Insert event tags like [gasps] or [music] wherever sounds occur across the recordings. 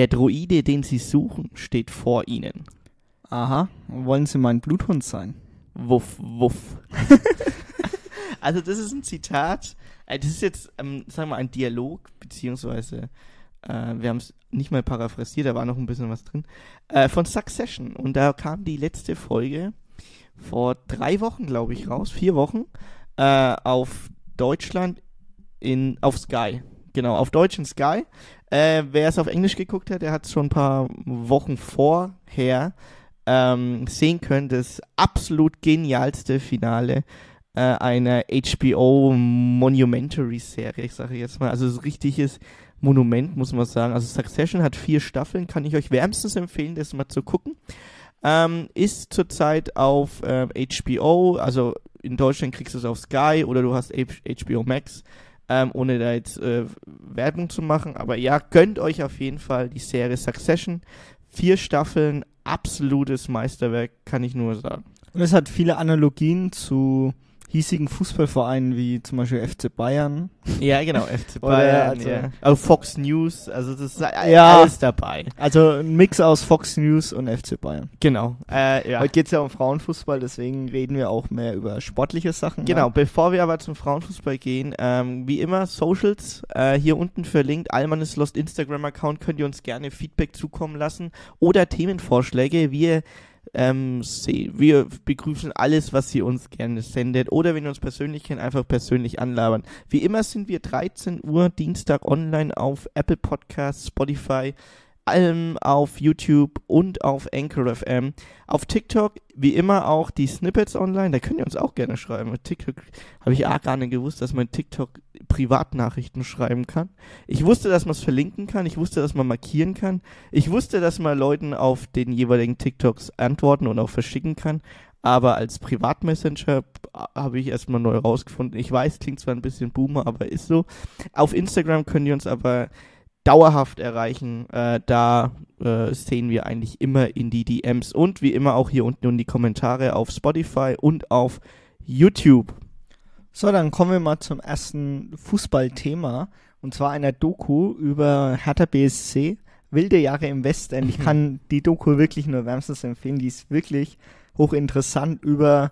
Der Droide, den Sie suchen, steht vor Ihnen. Aha, wollen Sie mein Bluthund sein? Wuff, wuff. [laughs] also das ist ein Zitat. Äh, das ist jetzt, ähm, sagen wir mal, ein Dialog, beziehungsweise äh, wir haben es nicht mal paraphrasiert, da war noch ein bisschen was drin, äh, von Succession. Und da kam die letzte Folge vor drei Wochen, glaube ich, raus, vier Wochen, äh, auf Deutschland in, auf Sky. Genau, auf deutschen Sky. Äh, wer es auf Englisch geguckt hat, der hat es schon ein paar Wochen vorher ähm, sehen können, das absolut genialste Finale äh, einer HBO Monumentary Serie, ich sage jetzt mal. Also ein richtiges Monument, muss man sagen. Also Succession hat vier Staffeln, kann ich euch wärmstens empfehlen, das mal zu gucken. Ähm, ist zurzeit auf äh, HBO, also in Deutschland kriegst du es auf Sky oder du hast HBO Max, ähm, ohne da jetzt äh, Werbung zu machen. Aber ja, gönnt euch auf jeden Fall die Serie Succession. Vier Staffeln, absolutes Meisterwerk, kann ich nur sagen. Und es hat viele Analogien zu hiesigen Fußballvereinen wie zum Beispiel FC Bayern. Ja, genau, FC Bayern. also- ja. Also Fox News, also das ist Ja. alles dabei. Also ein Mix aus Fox News und FC Bayern. Genau. Äh, ja. Heute geht es ja um Frauenfußball, deswegen reden wir auch mehr über sportliche Sachen. Genau, Ne? bevor wir aber zum Frauenfußball gehen, ähm, wie immer, Socials, äh, hier unten verlinkt, Alman ist Lost Instagram-Account, könnt ihr uns gerne Feedback zukommen lassen oder Themenvorschläge. Wir, ähm, wir begrüßen alles, was ihr uns gerne sendet oder wenn ihr uns persönlich kennt, einfach persönlich anlabern. Wie immer sind wir 13 Uhr Dienstag online auf Apple Podcasts, Spotify, allem auf YouTube und auf Anchor FM. Auf TikTok, wie immer auch die Snippets online, da könnt ihr uns auch gerne schreiben. Mit TikTok habe ich auch gar nicht gewusst, dass man TikTok Privatnachrichten schreiben kann. Ich wusste, dass man es verlinken kann, ich wusste, dass man markieren kann. Ich wusste, dass man Leuten auf den jeweiligen TikToks antworten und auch verschicken kann. Aber als Privatmessenger habe ich erstmal neu rausgefunden. Ich weiß, klingt zwar ein bisschen boomer, aber ist so. Auf Instagram könnt ihr uns aber dauerhaft erreichen. Äh, da äh, sehen wir eigentlich immer in die DMs und wie immer auch hier unten in die Kommentare auf Spotify und auf YouTube. So, dann kommen wir mal zum ersten Fußballthema. Und zwar einer Doku über Hertha BSC. Wilde Jahre im Westend. Ich kann die Doku wirklich nur wärmstens empfehlen. Die ist wirklich hochinteressant über,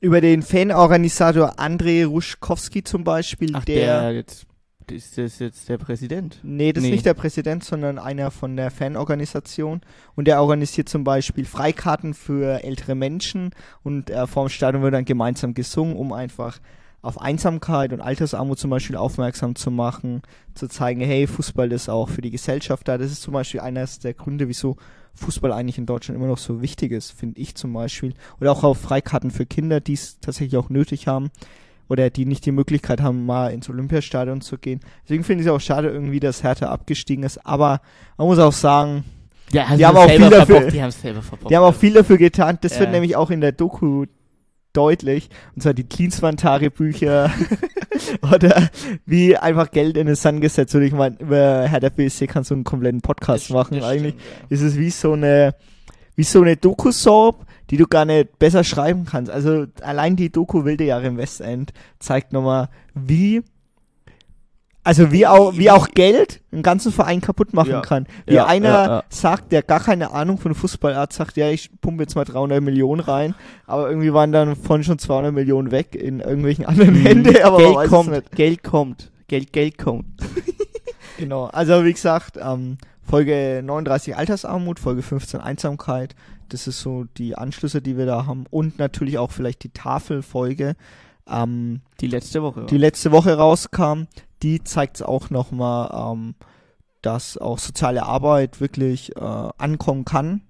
über den Fanorganisator Andrei Ruschkowski zum Beispiel. Ach, der, der, jetzt ist das jetzt der Präsident. Nee, das Nee. ist nicht der Präsident, sondern einer von der Fanorganisation. Und der organisiert zum Beispiel Freikarten für ältere Menschen und äh, vorm Stadion wird dann gemeinsam gesungen, um einfach auf Einsamkeit und Altersarmut zum Beispiel aufmerksam zu machen, zu zeigen, hey, Fußball ist auch für die Gesellschaft da. Das ist zum Beispiel eines der Gründe, wieso Fußball eigentlich in Deutschland immer noch so wichtig ist, finde ich zum Beispiel. Oder auch auf Freikarten für Kinder, die es tatsächlich auch nötig haben oder die nicht die Möglichkeit haben, mal ins Olympiastadion zu gehen. Deswegen finde ich es auch schade irgendwie, dass Hertha abgestiegen ist. Aber man muss auch sagen, Ja, Die haben auch viel dafür- Die haben es selber verbockt. die haben auch viel dafür getan. Das wird Ja. nämlich auch in der Doku deutlich. Und zwar die Klinsmann-Tagebücher [laughs] oder wie einfach Geld in den Sand gesetzt wird. Ich meine, über Hertha BSC kannst du einen kompletten Podcast machen eigentlich. Es ist wie so eine, wie so eine Doku-Soap, die du gar nicht besser schreiben kannst. Also allein die Doku Wilde Jahre im Westend zeigt nochmal, wie, also wie auch, wie auch Geld einen ganzen Verein kaputt machen Ja. kann. Wie Ja, einer ja, sagt, der gar keine Ahnung von Fußball hat, sagt, ja, ich pumpe jetzt mal 300 Millionen rein, aber irgendwie waren dann von schon 200 Millionen weg in irgendwelchen anderen Hände, aber man Geld kommt. Geld kommt. Geld, Geld kommt. [laughs] Genau, also wie gesagt, ähm, Folge 39 Altersarmut, Folge 15 Einsamkeit, das ist so die Anschlüsse, die wir da haben und natürlich auch vielleicht die Tafelfolge, ähm, Die letzte Woche. die letzte Woche rauskam, die zeigt es auch nochmal, ähm, dass auch soziale Arbeit wirklich äh, ankommen kann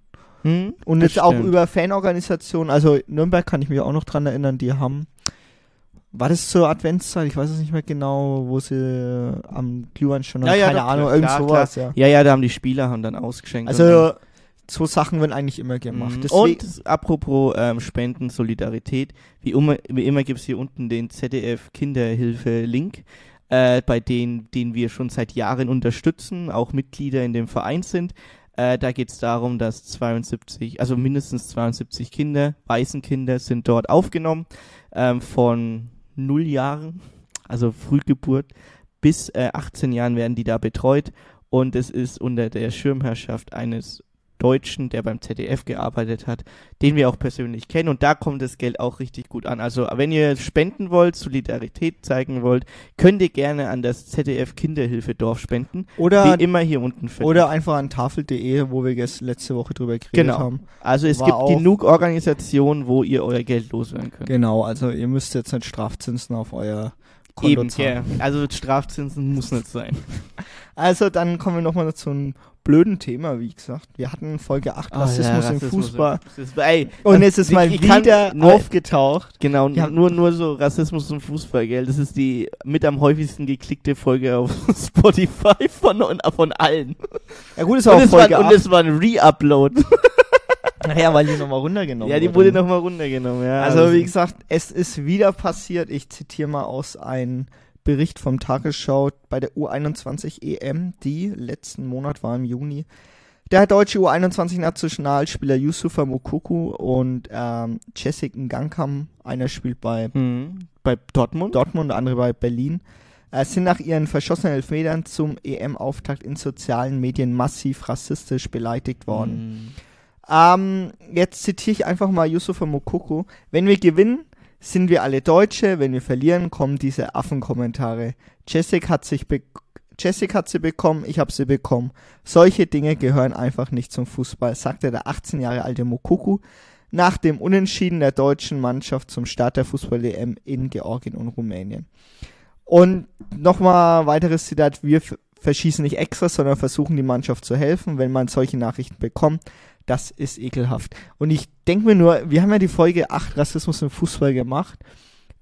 hm? und jetzt auch stimmt. über Fanorganisationen, also Nürnberg kann ich mich auch noch dran erinnern, die haben, war das zur Adventszeit? Ich weiß es nicht mehr genau, wo sie äh, am Glühwein schon, Ja, ja, keine Ahnung, klar, irgend sowas, ja. Ja, ja, da haben die Spieler haben dann ausgeschenkt. Also, so Sachen werden eigentlich immer dann, gemacht. Mhm. Und apropos ähm, Spenden, Solidarität, wie immer, wie immer gibt es hier unten den ZDF Kinderhilfe-Link, äh, bei denen, den wir schon seit Jahren unterstützen, auch Mitglieder in dem Verein sind. Äh, da geht es darum, dass 72, also mindestens 72 Kinder, Waisenkinder sind dort aufgenommen, ähm, von null Jahren, also Frühgeburt, bis äh, 18 Jahren werden die da betreut. und es ist unter der Schirmherrschaft eines Deutschen, der beim ZDF gearbeitet hat, den wir auch persönlich kennen und da kommt das Geld auch richtig gut an. Also wenn ihr spenden wollt, Solidarität zeigen wollt, könnt ihr gerne an das ZDF Kinderhilfe Dorf spenden. Oder, wie immer hier unten verlinkt. Oder einfach an tafel.de, wo wir jetzt letzte Woche drüber geredet genau. haben. Also es War gibt genug Organisationen, wo ihr euer Geld loswerden könnt. Genau, also ihr müsst jetzt nicht Strafzinsen auf euer Konto Eben, ja. Also Strafzinsen muss nicht sein. [laughs] Also dann kommen wir nochmal zu einem blöden Thema, wie gesagt. Wir hatten Folge 8 Oh, Rassismus, ja, im Rassismus Fußball. im Fußball. Ey, Und es ist mal wieder nur- aufgetaucht. Genau, Ja. nur, nur so Rassismus im Fußball, gell? Das ist die mit am häufigsten geklickte Folge auf [laughs] Spotify von, von allen. Ja gut, ist auch Und Folge war, und 8. es war ein Re-Upload. [laughs] [laughs] Ja, weil die nochmal runtergenommen ja, die wurde. wurde nochmal runtergenommen, ja. Also wie gesagt, es ist wieder passiert. Ich zitiere mal aus einem Bericht vom Tagesschau bei der U21 EM, die letzten Monat war im Juni. Der deutsche U21-Nationalspieler Yusufa Mokuku und ähm, Jessica Ngankam, einer spielt bei Mhm. Bei Dortmund? Dortmund, der andere bei Berlin, äh, sind nach ihren verschossenen Elfmetern zum EM-Auftakt in sozialen Medien massiv rassistisch beleidigt worden. Mhm. Ähm, jetzt zitiere ich einfach mal Yusufa Mokoko. Wenn wir gewinnen, sind wir alle Deutsche. Wenn wir verlieren, kommen diese Affenkommentare. Jessic hat sich be Jessic hat sie bekommen, ich habe sie bekommen. Solche Dinge gehören einfach nicht zum Fußball, sagte der 18 Jahre alte Mokoku nach dem Unentschieden der deutschen Mannschaft zum Start der Fußball-EM in Georgien und Rumänien. Und nochmal weiteres Zitat, wir verschießen nicht extra, sondern versuchen die Mannschaft zu helfen, wenn man solche Nachrichten bekommt. Das ist ekelhaft. Und ich denke mir nur, wir haben ja die Folge 8 Rassismus im Fußball gemacht.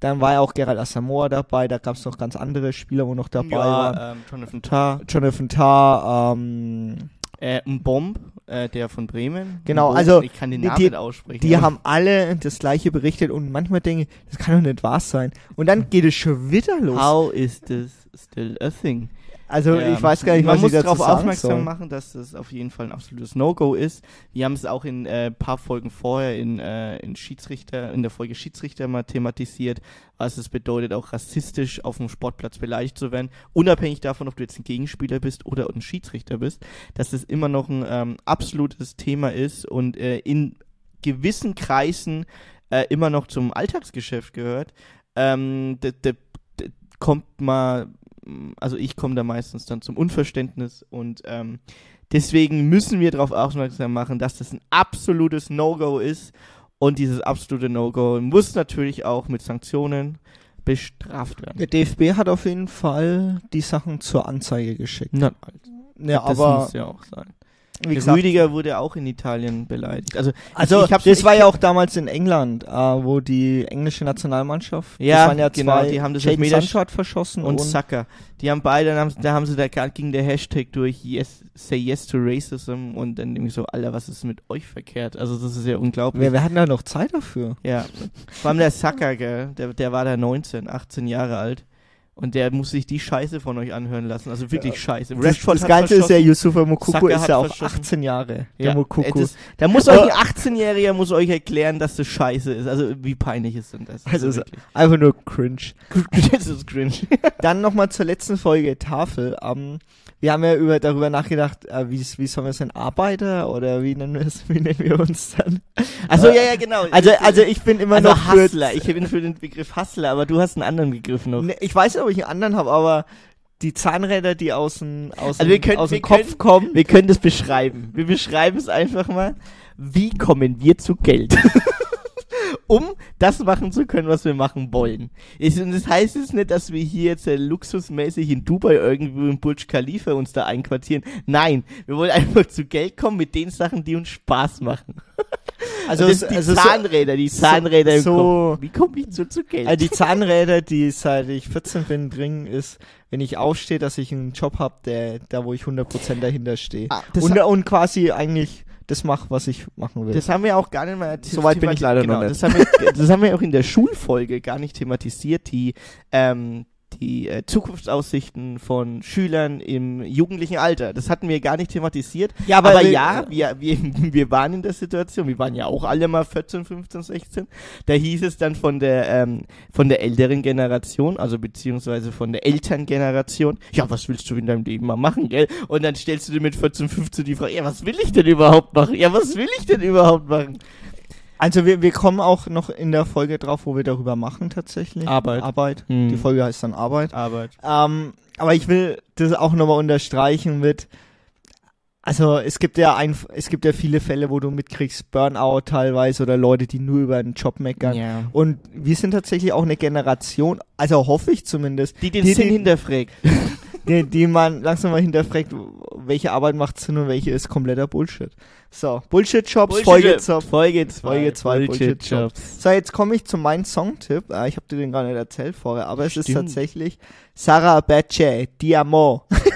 Dann war ja auch Gerald Asamoah dabei, da gab es noch ganz andere Spieler, wo noch dabei waren. ja, ähm, Jonathan Tah, Jonathan Tah, ähm, äh, ein Bomb, äh, der von Bremen. Genau, also ich kann den die- Namen die- nicht aussprechen. die aber- haben alle das gleiche berichtet und manchmal denke ich, das kann doch nicht wahr sein. Und dann geht es schon wieder los. How is this still a thing? Also Ja, ich weiß gar nicht, man was muss darauf aufmerksam soll. machen, dass das auf jeden Fall ein absolutes No-Go ist. Wir haben es auch in äh, paar Folgen vorher in, äh, in Schiedsrichter, in der Folge Schiedsrichter mal thematisiert, was es bedeutet, auch rassistisch auf dem Sportplatz beleidigt zu werden, unabhängig davon, ob du jetzt ein Gegenspieler bist oder ein Schiedsrichter bist, dass das immer noch ein ähm, absolutes Thema ist und äh, in gewissen Kreisen äh, immer noch zum Alltagsgeschäft gehört. Ähm, kommt mal also ich komme da meistens dann zum Unverständnis und ähm, deswegen müssen wir darauf aufmerksam machen, dass das ein absolutes No-Go ist und dieses absolute No-Go muss natürlich auch mit Sanktionen bestraft werden. Der DFB hat auf jeden Fall die Sachen zur Anzeige geschickt. Na, Ja, das aber muss ja auch sein. Wie gesagt, Rüdiger wurde auch in Italien beleidigt. Also, also ich hab's- das ich- war ja auch damals in England, äh, wo die englische Nationalmannschaft, Ja, das waren ja genau, zwei, die haben das Sancho hat verschossen und und, Saka. Die haben beide, haben, da haben sie, da ging der Hashtag durch yes, Say Yes to Racism und dann irgendwie so, Alter, was ist mit euch verkehrt? Also das ist ja unglaublich. wir, wir hatten da noch Zeit dafür. Ja, vor allem der Saka, gell, der, der war da 19, 18 Jahre alt. Und der muss sich die Scheiße von euch anhören lassen. Also wirklich Scheiße. Das, Rashford das Ganze ist ja. Yusufa Mokoko ist ja auch verschossen. 18 Jahre. Ja, Der Mokoko. Da muss euch ein 18-Jähriger muss euch erklären, dass das Scheiße ist. Also wie peinlich ist denn das? Also wirklich. Einfach nur cringe. [laughs] das ist cringe. Dann nochmal zur letzten Folge Tafel. Ähm, wir haben ja über, darüber nachgedacht, äh, wie, wie sollen wir es denn Arbeiter oder wie nennen wir es, [laughs] wie nennen wir uns dann? Also ja, ja, genau. Also, also ich bin immer also noch Hustler. Ich bin für den Begriff Hustler, aber du hast einen anderen Begriff noch. Ne, ich weiß nicht, ob ich einen anderen habe, aber die Zahnräder, die aus dem, aus Also dem, wir können- aus dem Kopf können- kommen. Wir können das beschreiben. Wir beschreiben es einfach mal. Wie kommen wir zu Geld? [laughs] um das machen zu können, was wir machen wollen. Es- Und das heißt jetzt nicht, dass wir hier jetzt äh, luxusmäßig in Dubai irgendwo im Burj Khalifa uns da einquartieren. Nein, wir wollen [laughs] einfach zu Geld kommen mit den Sachen, die uns Spaß machen. [laughs] Also, das die also so- Zahnräder, die Zahnräder so- Kopf. Wie komme ich zu, zu Geld? Also die [laughs] Zahnräder, die seit ich 14 bin, bringen, ist, wenn ich aufstehe, dass ich einen Job habe, der, da wo ich 100% dahinter stehe. Ah, Und, und quasi eigentlich das mache, was ich machen will. Das haben wir auch gar nicht mal So weit bin ich leider genau, noch nicht. Das haben, wir, das haben wir auch in der Schulfolge gar nicht thematisiert, die, ähm, die äh, Zukunftsaussichten von Schülern im jugendlichen Alter. Das hatten wir gar nicht thematisiert. Ja, aber, aber wir- ja, wir, wir, [laughs] wir waren in der Situation, wir waren ja auch alle mal 14, 15, 16. Da hieß es dann von der, ähm, von der älteren Generation, also beziehungsweise von der Elterngeneration, ja, was willst du in deinem Leben mal machen, gell? Und dann stellst du dir mit 14, 15 die Frage, ja, was will ich denn überhaupt machen? Ja, was will ich denn überhaupt machen? Also wir, wir kommen auch noch in der Folge drauf, wo wir darüber machen tatsächlich. Arbeit. Arbeit. Hm. Die Folge heißt dann Arbeit. Arbeit. Ähm, aber ich will das auch nochmal unterstreichen mit, also es gibt ja ein, es gibt ja viele Fälle, wo du mitkriegst, Burnout teilweise oder Leute, die nur über einen Job meckern. Ja. Und wir sind tatsächlich auch eine Generation, also hoffe ich zumindest, Die den Die- Sinn hinterfragt. [laughs] die, die man langsam mal hinterfragt, welche Arbeit macht Sinn und welche ist kompletter Bullshit. So, Bullshit-Jobs, Folge zur Folge 2. Folge zwei, Bullshit-Jobs. So, jetzt komme ich zu meinem Songtipp. Äh, ich habe dir den gar nicht erzählt vorher, aber es ist Stimmt. tatsächlich Sarah Becce, Diamo. [laughs]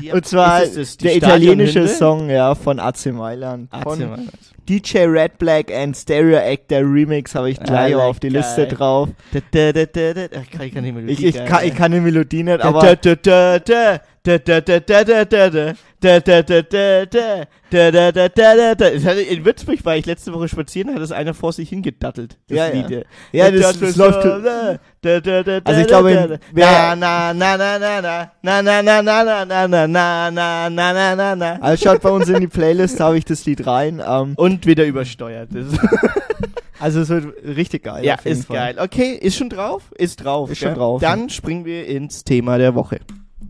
Ja, Und zwar ist es der italienische? Song, ja, von AC Mailand. AC Von Mailand. DJ Red Black and Stereo Actor Remix habe ich gleich Ah, auf die geil. Liste drauf. Da, da, da, Ich kann, die Melodie Ich, ich, kann, ey. ich kann die Melodie nicht, aber da, da, da, da, da, da, da, da, da, In Würzburg war ich letzte Woche spazieren, hat es einer vor sich hingedattelt. Das Ja, ja. Lied. ja, das, das läuft. Da, da, da, da, Also ich glaube, na, na, na, na, na, na, na, na, na, na, na, na, na, na, na, na, na, na. Also schaut bei uns in die Playlist, habe ich das Lied rein. Ähm, Und wieder übersteuert. Das also es wird richtig geil. ja, ist Fall. geil. Okay, ist schon drauf? Ist drauf. Ist schon gell? drauf, Dann springen wir ins Thema der Woche.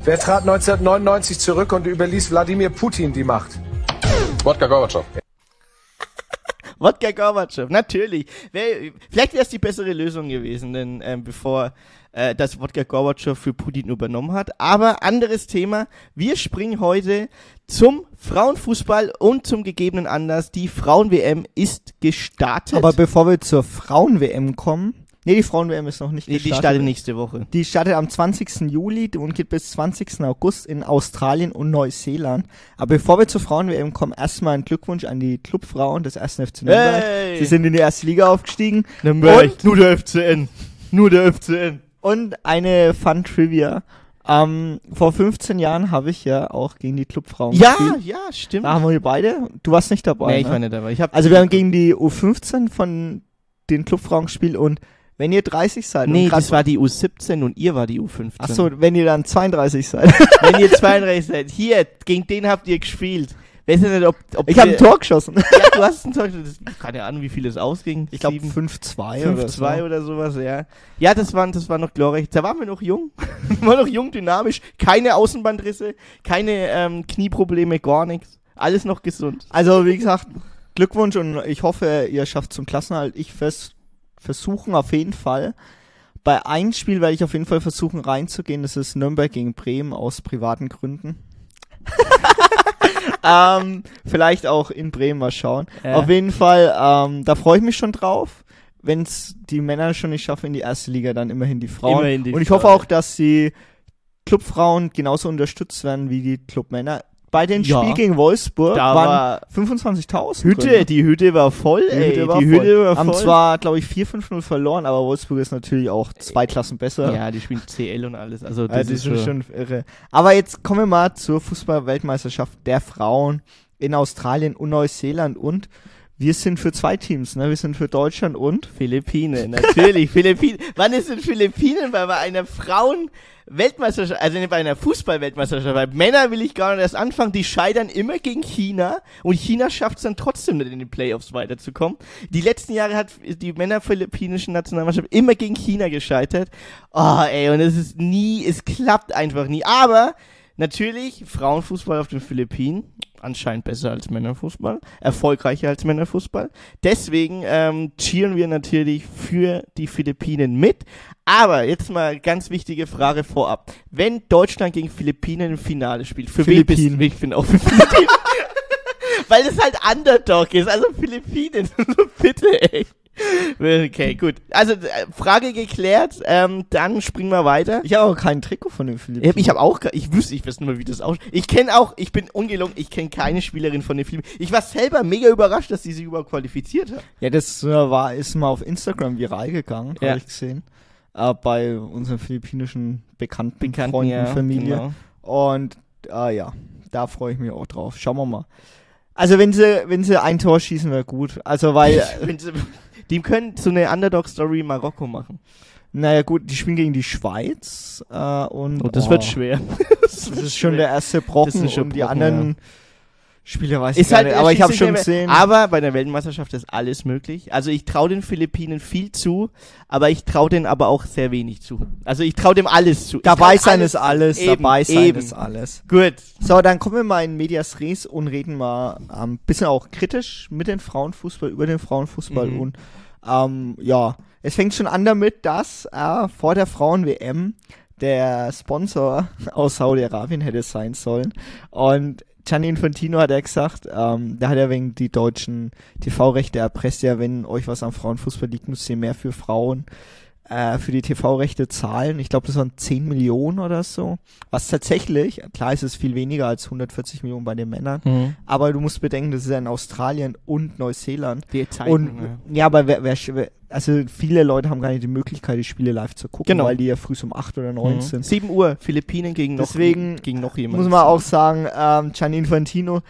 Wer trat 1999 zurück und überließ Wladimir Putin die Macht? Wodka Gorbatschow. [laughs] Wodka Gorbatschow, natürlich. Vielleicht wäre es die bessere Lösung gewesen, denn ähm, bevor äh, das Wodka Gorbatschow für Putin übernommen hat. Aber anderes Thema. Wir springen heute zum Frauenfußball und zum gegebenen Anlass. Die Frauen-WM ist gestartet. Aber bevor wir zur Frauen-WM kommen, nee, die Frauen-WM ist noch nicht Nee, die gestartet. startet nächste Woche. Die startet am 20. Juli und geht bis 20. August in Australien und Neuseeland. Aber bevor wir zur Frauen-WM kommen, erstmal ein Glückwunsch an die Clubfrauen des 1. FC Nürnberg. Hey! Sie sind in die erste Liga aufgestiegen. Nürnberg, Und- nur der FCN. Nur der FCN. Und eine Fun-Trivia. Ähm, vor 15 Jahren habe ich ja auch gegen die Clubfrauen Ja, gespielt. ja, stimmt. Da haben wir beide. Du warst nicht dabei. nee, ich ne? war nicht dabei. Ich hab Also wir haben gegen die U15 von den Clubfrauen gespielt und wenn ihr 30 seid Nee, das war die U17 und ihr war die U15. Ach so, wenn ihr dann 32 seid. [laughs] Wenn ihr [laughs] 32 seid, hier, gegen den habt ihr gespielt. Weiß ja nicht, ob, ob Ich habe ein Tor geschossen. Ja, du [laughs] hast ein Tor. Das, keine Ahnung, wie viel es ausging. Ich glaube Sieben, 5-2 oder 5-2 so. oder sowas, ja. Ja, das war, das war noch glorreich. Da waren wir noch jung. war noch jung, dynamisch. Keine Außenbandrisse, keine ähm, Knieprobleme, gar nichts. Alles noch gesund. Also wie gesagt, Glückwunsch und ich hoffe, ihr schafft zum Klassenhalt. Ich vers versuchen auf jeden Fall. Bei einem Spiel werde ich auf jeden Fall versuchen reinzugehen. Das ist Nürnberg gegen Bremen aus privaten Gründen. [laughs] ähm, vielleicht auch in Bremen mal schauen. Ja. Auf jeden Fall, ähm, da freue ich mich schon drauf. Wenn es die Männer schon nicht schaffen in die erste Liga, dann immerhin die Frauen. Immerhin die und ich Frauen. hoffe auch, dass die Clubfrauen genauso unterstützt werden wie die Clubmänner. Bei dem Ja. Spiel gegen Wolfsburg Da waren war 25.000 Hütte, drin. die Hütte war voll, Die ey. Hütte war die voll. Hütte war Haben voll. zwar, glaube ich, 4-5-0 verloren, aber Wolfsburg ist natürlich auch zwei Klassen besser. ja, die spielen CL und alles. Also, das, Also, ist das ist schon, schon irre. Aber jetzt kommen wir mal zur Fußball-Weltmeisterschaft der Frauen in Australien und Neuseeland und wir sind für zwei Teams, ne? Wir sind für Deutschland und Philippinen, natürlich. [laughs] Philippinen. Wann ist denn Philippinen bei, einer Frauen-Weltmeisterschaft, also bei einer Fußball-Weltmeisterschaft? Bei Männer will ich gar nicht erst anfangen. Die scheitern immer gegen China und China schafft es dann trotzdem nicht in den Playoffs weiterzukommen. Die letzten Jahre hat die Männer-philippinischen Nationalmannschaft immer gegen China gescheitert. Oh, ey, und es ist nie, es klappt einfach nie. Aber Natürlich, Frauenfußball auf den Philippinen, anscheinend besser als Männerfußball, erfolgreicher als Männerfußball. Deswegen ähm, cheeren wir natürlich für die Philippinen mit. Aber jetzt mal ganz wichtige Frage vorab. Wenn Deutschland gegen Philippinen im Finale spielt, für wen bist Philippinen. du? Ich bin auch für Philippinen. [laughs] Weil es halt Underdog ist, also Philippinen. [laughs] Bitte, ey. [laughs] Okay, gut. Also äh, Frage geklärt, ähm, dann springen wir weiter. ich habe auch kein Trikot von den Philippinen. Ich habe auch, ich wüsste, ich weiß nicht mal, wie das aussieht. Ich kenne auch, ich bin ungelungen, ich kenne keine Spielerin von den Filmen. Ich war selber mega überrascht, dass sie sich überhaupt qualifiziert hat. Ja, das äh, war, ist mal auf Instagram viral gegangen, Ja. habe ich gesehen. äh, bei unseren philippinischen Bekannten, Bekannten, Freunden, ja, Familie. genau. Und äh, ja, da freue ich mich auch drauf. Schauen wir mal. Also wenn sie, wenn sie ein Tor schießen, wäre gut. Also weil, [laughs] Wenn sie- Die können so eine Underdog-Story Marokko machen. naja gut, die spielen gegen die Schweiz äh, und Und das oh, wird schwer. Das [laughs] ist schon der erste Brocken Das ist schon und die Brocken, anderen Spieler weiß ich Ist gar halt, nicht, aber ich habe schon gesehen. Aber bei der Weltmeisterschaft ist alles möglich. Also ich traue den Philippinen viel zu, aber ich traue denen aber auch sehr wenig zu. Also ich traue dem alles zu. Ich dabei sein alles ist alles, Eben, dabei sein eben. ist alles. Gut. So, dann kommen wir mal in Medias Res und reden mal ein ähm, bisschen auch kritisch mit dem Frauenfußball, über den Frauenfußball Mhm. und ähm, ja, es fängt schon an damit, dass äh, vor der Frauen-WM der Sponsor [laughs] aus Saudi-Arabien hätte sein sollen und Gianni Infantino hat ja gesagt, ähm, da hat er wegen die deutschen TV-Rechte erpresst, ja, wenn euch was am Frauenfußball liegt, müsst ihr mehr für Frauen äh, für die TV-Rechte zahlen. Ich glaube, das waren 10 Millionen oder so. Was tatsächlich, klar ist es viel weniger als 140 Millionen bei den Männern, aber du musst bedenken, das ist ja in Australien und Neuseeland. Die Zeiten, Und ja. ja, aber wer, wer, wer, also viele Leute haben gar nicht die Möglichkeit, die Spiele live zu gucken, Genau. weil die ja früh um 8 oder 9 Mhm. sind. 7 Uhr, Philippinen gegen noch, Deswegen gegen noch jemanden. Muss man auch sagen, ähm, Gianni Infantino,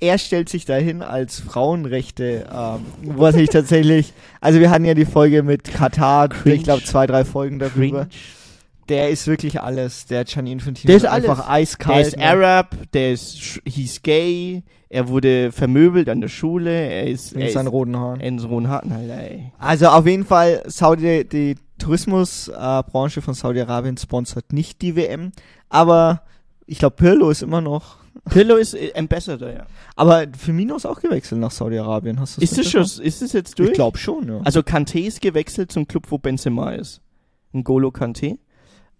er stellt sich dahin als Frauenrechte, ähm, was ich tatsächlich, also wir hatten ja die Folge mit Katar, Cringe. ich glaube zwei, drei Folgen darüber. Cringe. Der ist wirklich alles, der Gianni Infantino. Der ist alles. einfach Der eiskalt. ist ne? Arab, der ist, hieß gay, er wurde vermöbelt an der Schule, er ist, er seinen ist roten Haaren. in so roten Haaren, Alter, ey. Also auf jeden Fall, Saudi, die Tourismusbranche äh, von Saudi-Arabien sponsert nicht die WM, aber ich glaube, Pirlo ist immer noch. Pillow ist äh, Ambassador, ja. Aber Firmino ist auch gewechselt nach Saudi-Arabien. Hast du Ist das schon, ist das jetzt durch? Ich glaube schon, ja. Also Kanté ist gewechselt zum Club, wo Benzema ist. N'Golo Kanté.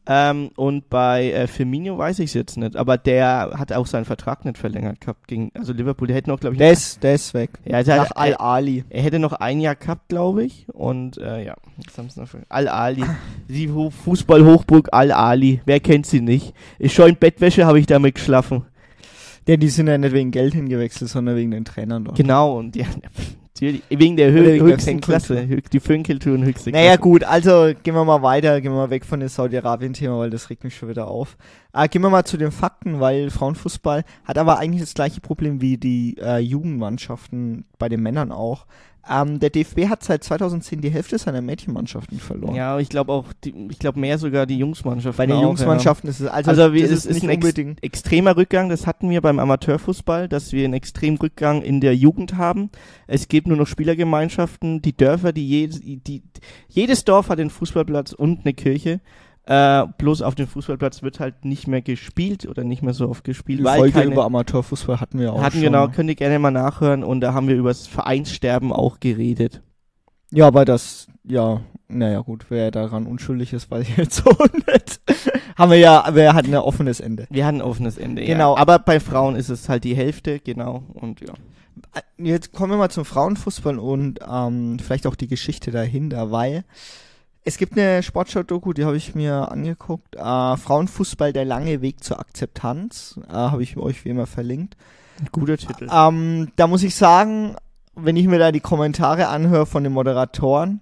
Ähm, und bei äh, Firmino weiß ich es jetzt nicht, aber der hat auch seinen Vertrag nicht verlängert gehabt gegen, also Liverpool, der hätte noch, glaube ich, Der ist, der ist weg. ja, also Nach er, Al-Ali. er hätte noch ein Jahr gehabt, glaube ich, und äh, ja, jetzt haben sie noch ver- Al-Ali, die Fußball-Hochburg Al-Ali, wer kennt sie nicht? Ich schon in Bettwäsche habe ich damit geschlafen. Ja, die sind ja nicht wegen Geld hingewechselt, sondern wegen den Trainern dort. Genau, und ja, natürlich, wegen der Oder Hö wegen der höchsten. Klasse, die Fankultur und höchste Naja, Klasse. gut, also gehen wir mal weiter, gehen wir mal weg von dem Saudi-Arabien-Thema, weil das regt mich schon wieder auf. Äh, gehen wir mal zu den Fakten, weil Frauenfußball hat aber eigentlich das gleiche Problem wie die äh, Jugendmannschaften bei den Männern auch. Ähm, der DFB hat seit 2010 die Hälfte seiner Mädchenmannschaften verloren. Ja, ich glaube auch, die, ich glaube mehr sogar die Jungsmannschaften. Bei den auch, Jungsmannschaften ist es also, Also wir- das ist ist nicht ein Ex- unbedingt. Ja. Extremer Rückgang, das hatten wir beim Amateurfußball, dass wir einen extremen Rückgang in der Jugend haben. Es gibt nur noch Spielergemeinschaften, die Dörfer, die, jedes, die jedes Dorf hat einen Fußballplatz und eine Kirche. Äh, bloß auf dem Fußballplatz wird halt nicht mehr gespielt oder nicht mehr so oft gespielt, Die weil Folge keine, über Amateurfußball hatten wir auch hatten schon. genau, könnt ihr gerne mal nachhören und da haben wir über das Vereinssterben auch geredet. Ja, aber das, ja, naja gut, wer daran unschuldig ist, weiß ich jetzt [laughs] so nicht. Haben wir ja, wir hatten ein offenes Ende. Wir hatten ein offenes Ende, Genau. ja. Aber bei Frauen ist es halt die Hälfte, genau, und ja. Äh, Jetzt kommen wir mal zum Frauenfußball und ähm, vielleicht auch die Geschichte dahinter, weil es gibt eine Sportschau-Doku, die habe ich mir angeguckt. Äh, Frauenfußball, der lange Weg zur Akzeptanz, äh, habe ich euch wie immer verlinkt. Guter Titel. Ähm, da muss ich sagen, wenn ich mir da die Kommentare anhöre von den Moderatoren,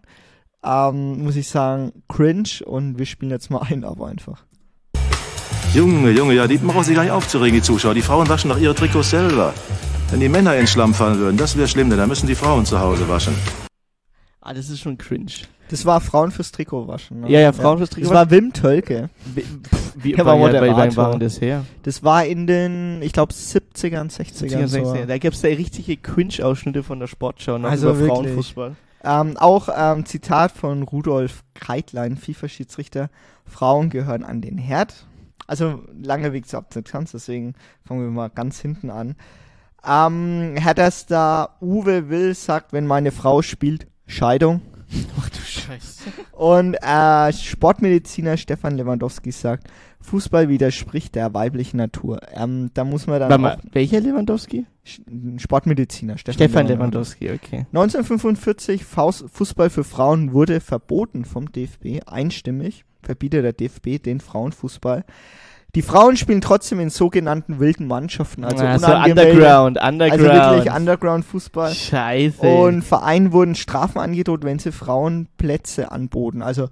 ähm, muss ich sagen, cringe und wir spielen jetzt mal ein, aber einfach. Junge, Junge, ja, die brauchen sich gar nicht aufzuregen, die Zuschauer. Die Frauen waschen doch ihre Trikots selber. Wenn die Männer in den Schlamm fallen würden, das wäre schlimm, denn dann müssen die Frauen zu Hause waschen. Ah, das ist schon cringe. Das war Frauen fürs Trikot waschen. Ne? Ja, ja, Frauen fürs Trikot Das war Wim Tölke. Wie, pff, wie Er war ja, wann Moderator. das her? Das war in den, ich glaube, 70ern, 60ern. so. Da gab es da richtige Cringe-Ausschnitte von der Sportschau noch Also über wirklich. Frauenfußball. Ähm, auch ähm, Zitat von Rudolf Kreitlein, FIFA-Schiedsrichter. Frauen gehören an den Herd. Also langer Weg zur Akzeptanz, deswegen fangen wir mal ganz hinten an. Ähm, Hertha Star Uwe Will sagt, wenn meine Frau spielt, Scheidung. [laughs] Ach du Scheiße. Und äh, Sportmediziner Stefan Lewandowski sagt, Fußball widerspricht der weiblichen Natur. Ähm, da muss man dann Warte mal, welcher Lewandowski? Sportmediziner Stefan, Stefan Lewandowski, okay. 1945, Faust, Fußball für Frauen wurde verboten vom DFB, einstimmig, verbietet der DFB den Frauenfußball. Die Frauen spielen trotzdem in sogenannten wilden Mannschaften, also Ah, so Underground, Underground. also wirklich Underground-Fußball. Scheiße. Und Vereinen wurden Strafen angedroht, wenn sie Frauen Plätze anboten. Also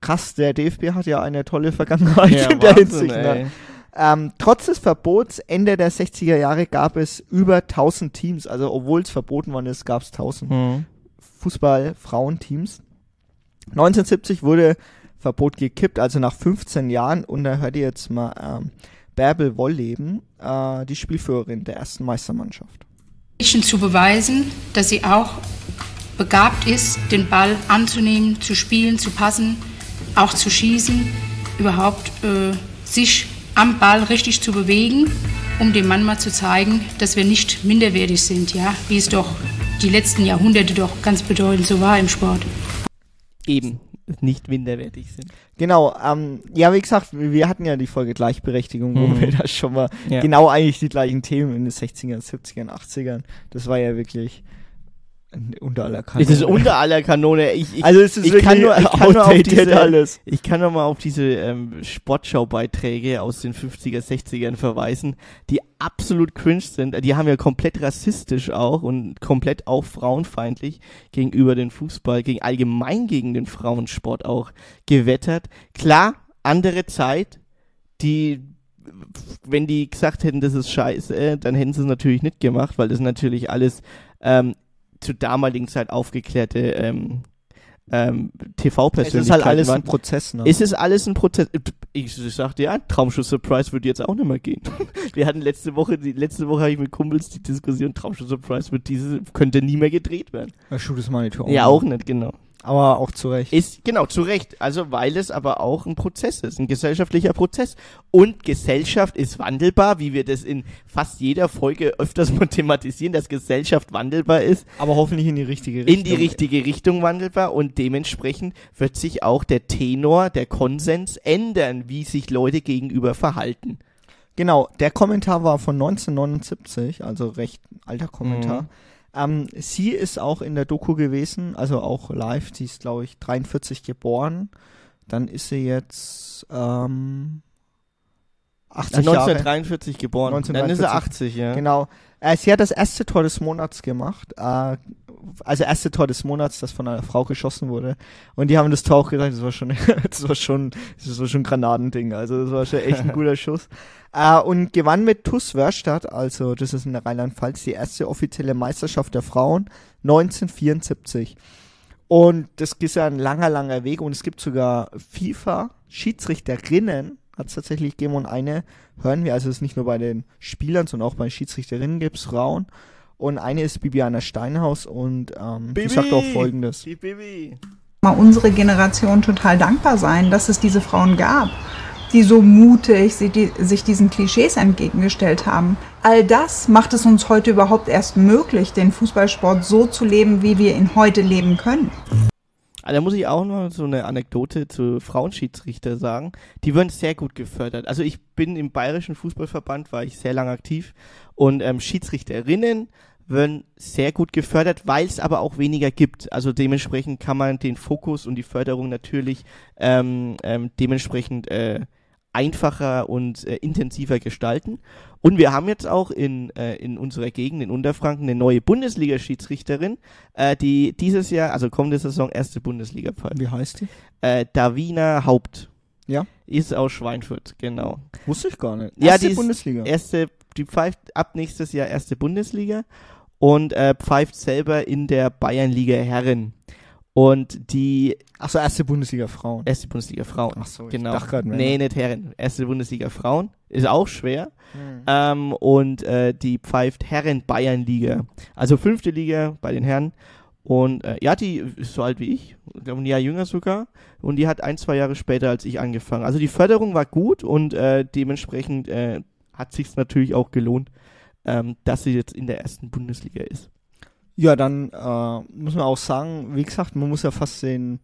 krass, der DFB hat ja eine tolle Vergangenheit Ja, [laughs] in der Wahnsinn, Hinsicht. Ne? Ähm, trotz des Verbots Ende der 60er Jahre gab es über 1000 Teams. Also obwohl es verboten worden ist, gab es 1000 Hm. Fußball-Frauenteams. 1970 wurde Verbot gekippt, also nach 15 Jahren. Und da hört ihr jetzt mal ähm, Bärbel Wollleben, äh, die Spielführerin der ersten Meistermannschaft. Mädchen zu beweisen, dass sie auch begabt ist, den Ball anzunehmen, zu spielen, zu passen, auch zu schießen, überhaupt äh, sich am Ball richtig zu bewegen, um dem Mann mal zu zeigen, dass wir nicht minderwertig sind, ja, wie es doch die letzten Jahrhunderte doch ganz bedeutend so war im Sport. Eben nicht minderwertig sind. Genau, ähm, ja, wie gesagt, wir hatten ja die Folge Gleichberechtigung, wo Mhm. wir da schon mal Ja. genau eigentlich die gleichen Themen in den 60ern, 70ern, 80ern. Das war ja wirklich unter aller Kanone. Es ist unter aller Kanone. Ich, ich, also es ist ich kann nur, ich kann nur auf diese, alles. Ich kann noch mal auf diese ähm, Sportschau-Beiträge aus den 50er, 60ern verweisen, die absolut cringe sind. Die haben ja komplett rassistisch auch und komplett auch frauenfeindlich gegenüber den Fußball, gegen allgemein gegen den Frauensport auch gewettert. Klar, andere Zeit, die wenn die gesagt hätten, das ist scheiße, dann hätten sie es natürlich nicht gemacht, weil das natürlich alles ähm, zur damaligen Zeit aufgeklärte ähm, ähm, Es TV-Persönlichkeiten ist halt alles waren. ein Prozess, ne? Es ist alles ein Prozess. Ich, ich sagte ja, Traumschuss Surprise würde jetzt auch nicht mehr gehen. [laughs] Wir hatten letzte Woche, die letzte Woche habe ich mit Kumpels die Diskussion, Traumschuss Surprise wird diese, könnte nie mehr gedreht werden. Ja, Shoot is. Ja, auch nicht, genau. Aber auch zu Recht. Ist, genau, zu Recht. Also, weil es aber auch ein Prozess ist, ein gesellschaftlicher Prozess. Und Gesellschaft ist wandelbar, wie wir das in fast jeder Folge öfters [laughs] mal thematisieren, dass Gesellschaft wandelbar ist. Aber hoffentlich in die richtige Richtung. in die richtige Richtung wandelbar und dementsprechend wird sich auch der Tenor, der Konsens ändern, wie sich Leute gegenüber verhalten. Genau, der Kommentar war von 1979, also recht alter Kommentar. Mhm. Ähm, sie ist auch in der Doku gewesen, also auch live. Sie ist, glaube ich, 43 geboren. Dann ist sie jetzt ähm, 80 Jahre. 1943 geboren. Dann ist er 80, ja. Genau. Äh, sie hat das erste Tor des Monats gemacht. Äh, also erste Tor des Monats, das von einer Frau geschossen wurde. Und die haben das Tor auch gesagt, das war schon, [laughs] das war schon, das war schon ein Granatending. Also das war schon echt ein guter [laughs] Schuss. Äh, und gewann mit TuS Wörstadt, also das ist in der Rheinland-Pfalz, die erste offizielle Meisterschaft der Frauen 1974. Und das ist ja ein langer, langer Weg und es gibt sogar FIFA-Schiedsrichterinnen, hat es tatsächlich gegeben und eine hören wir, also es ist nicht nur bei den Spielern, sondern auch bei den Schiedsrichterinnen gibt es Frauen. Und eine ist Bibiana Steinhaus und ähm, die Bibi! sagt auch folgendes. Die Bibi. mal unsere Generation total dankbar sein, dass es diese Frauen gab, die so mutig sie, die, sich diesen Klischees entgegengestellt haben. All das macht es uns heute überhaupt erst möglich, den Fußballsport so zu leben, wie wir ihn heute leben können. Ah, da muss ich auch noch so eine Anekdote zu Frauenschiedsrichter sagen. Die werden sehr gut gefördert. Also ich bin im Bayerischen Fußballverband, war ich sehr lang aktiv und ähm, Schiedsrichterinnen werden sehr gut gefördert, weil es aber auch weniger gibt. Also dementsprechend kann man den Fokus und die Förderung natürlich ähm, ähm, dementsprechend äh, einfacher und äh, intensiver gestalten. Und wir haben jetzt auch in, äh, in unserer Gegend, in Unterfranken, eine neue Bundesliga-Schiedsrichterin, äh, die dieses Jahr, also kommende Saison, erste Bundesliga pfeift. Wie heißt die? Äh, Davina Haupt. Ja. Ist aus Schweinfurt, genau. Wusste ich gar nicht. Ja, Erste die Bundesliga. Erste, die pfeift ab nächstes Jahr erste Bundesliga und äh, pfeift selber in der Bayernliga Herren. Und die Achso, erste Bundesliga Frauen. erste Bundesliga Frauen. Ach so, ich genau. dachte Männer. nee, nicht Herren. Erste Bundesliga Frauen. Ist auch schwer. Hm. Ähm, und äh, die pfeift Herren Bayernliga. Also fünfte Liga bei den Herren. Und äh, ja, die ist so alt wie ich, ich glaube ein Jahr jünger sogar. Und die hat ein, zwei Jahre später als ich angefangen. Also die Förderung war gut und äh, dementsprechend äh, hat sich's natürlich auch gelohnt, ähm, dass sie jetzt in der ersten Bundesliga ist. Ja, dann äh, muss man auch sagen, wie gesagt, man muss ja fast den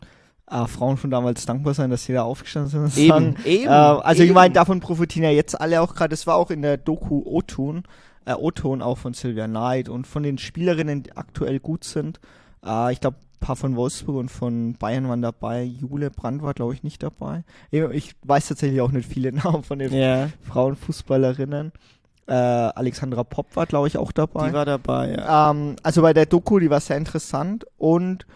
äh, Frauen von damals dankbar sein, dass sie da aufgestanden sind. und sagen, eben. Äh, also ich eben. meine, davon profitieren ja jetzt alle auch gerade. Das war auch in der Doku O-Ton, äh, O-Ton auch von Sylvia Knight und von den Spielerinnen, die aktuell gut sind. Äh, ich glaube, ein paar von Wolfsburg und von Bayern waren dabei. Jule Brandt war, glaube ich, nicht dabei. Ich, ich weiß tatsächlich auch nicht viele [laughs] Namen von den Ja, Frauenfußballerinnen. Äh, Alexandra Popp war, glaube ich, auch dabei. die war dabei, ja. Ähm, also bei der Doku, die war sehr interessant und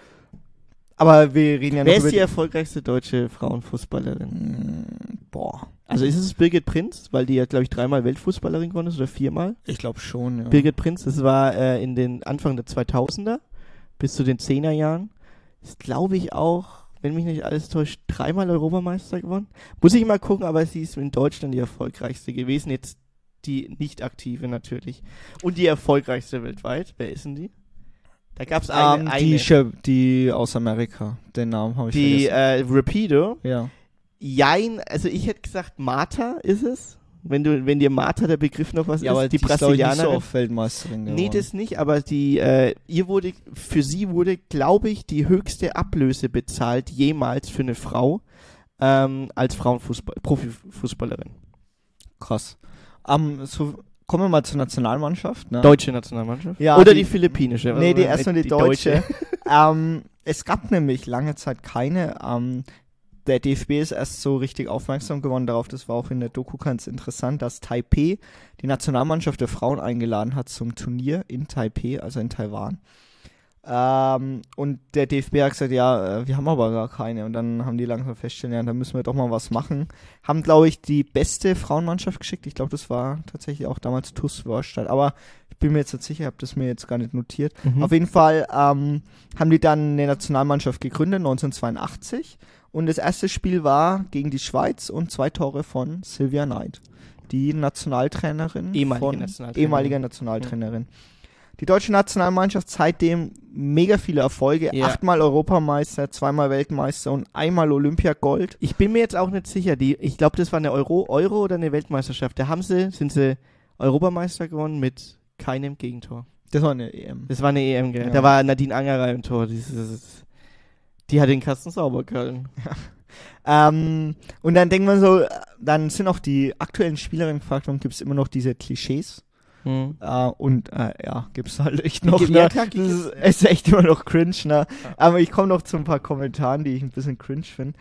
Aber wir reden ja noch Wer ist über die erfolgreichste deutsche Frauenfußballerin? Hm, Boah. Also ist es Birgit Prinz, weil die ja, glaube ich, dreimal Weltfußballerin geworden ist oder viermal? Ich glaube schon, ja. Birgit Prinz, das war äh, in den Anfang der 2000er bis zu den 10er Jahren. Ist, glaube ich, auch, wenn mich nicht alles täuscht, dreimal Europameister geworden. Muss ich mal gucken, aber sie ist in Deutschland die erfolgreichste gewesen. Jetzt die nicht aktive natürlich. Und die erfolgreichste weltweit. Wer ist denn die? Da gab es eine, Ähm, eine. die, die aus Amerika. Den Namen habe ich die vergessen. äh, Rapido. ja. Jein, also ich hätte gesagt, Martha ist es. Wenn du, wenn dir Martha der Begriff noch was ja, ist, aber die die ist, Brasilianerin. oft Weltmeisterin geworden. Nee, das nicht, aber die, äh, ihr wurde, für sie wurde, glaube ich, die höchste Ablöse bezahlt jemals für eine Frau ähm, als Frauenfußball, Profifußballerin. krass. Ähm, so, kommen wir mal zur Nationalmannschaft. Ne? Deutsche Nationalmannschaft? Ja, Oder die- die, philippinische? Nee, die Äh, erstmal die, deutsche. [laughs] ähm, es gab nämlich lange Zeit keine. Ähm, der DFB ist erst so richtig aufmerksam geworden darauf, das war auch in der Doku ganz interessant, dass Taipei die Nationalmannschaft der Frauen eingeladen hat zum Turnier in Taipei, also in Taiwan. Ähm, und der DFB hat gesagt, ja, äh, wir haben aber gar keine. Und dann haben die langsam festgestellt, ja, da müssen wir doch mal was machen. Haben, glaube ich, die beste Frauenmannschaft geschickt. Ich glaube, das war tatsächlich auch damals TuS Wörstadt. Aber ich bin mir jetzt nicht sicher, habe das mir jetzt gar nicht notiert. Mhm. Auf jeden Fall ähm, haben die dann eine Nationalmannschaft gegründet, 1982. Und das erste Spiel war gegen die Schweiz und zwei Tore von Sylvia Knight, die Nationaltrainerin. Ehemalige von, Nationaltrainerin. Ehemalige Nationaltrainerin. Die deutsche Nationalmannschaft seitdem mega viele Erfolge. Ja. Achtmal Europameister, zweimal Weltmeister und einmal Olympiagold. Ich bin mir jetzt auch nicht sicher. Die, ich glaube, das war eine Euro, Euro oder eine Weltmeisterschaft. Da haben sie, sind sie Europameister gewonnen mit keinem Gegentor. Das war eine EM. Das war eine EM, gell? Ja. Da war Nadine Angerei im Tor. Dieses, die hat den Kasten sauber gehalten. [laughs] Ähm, und dann denkt man so, äh, dann sind auch die aktuellen Spielerinnen gefragt und gibt es immer noch diese Klischees. Hm. Äh, und äh, ja, gibt's halt echt noch. Ja, Ne? klar, Das ist, ist echt immer noch cringe, ne? Aber ich komme noch zu ein paar Kommentaren, die ich ein bisschen cringe finde.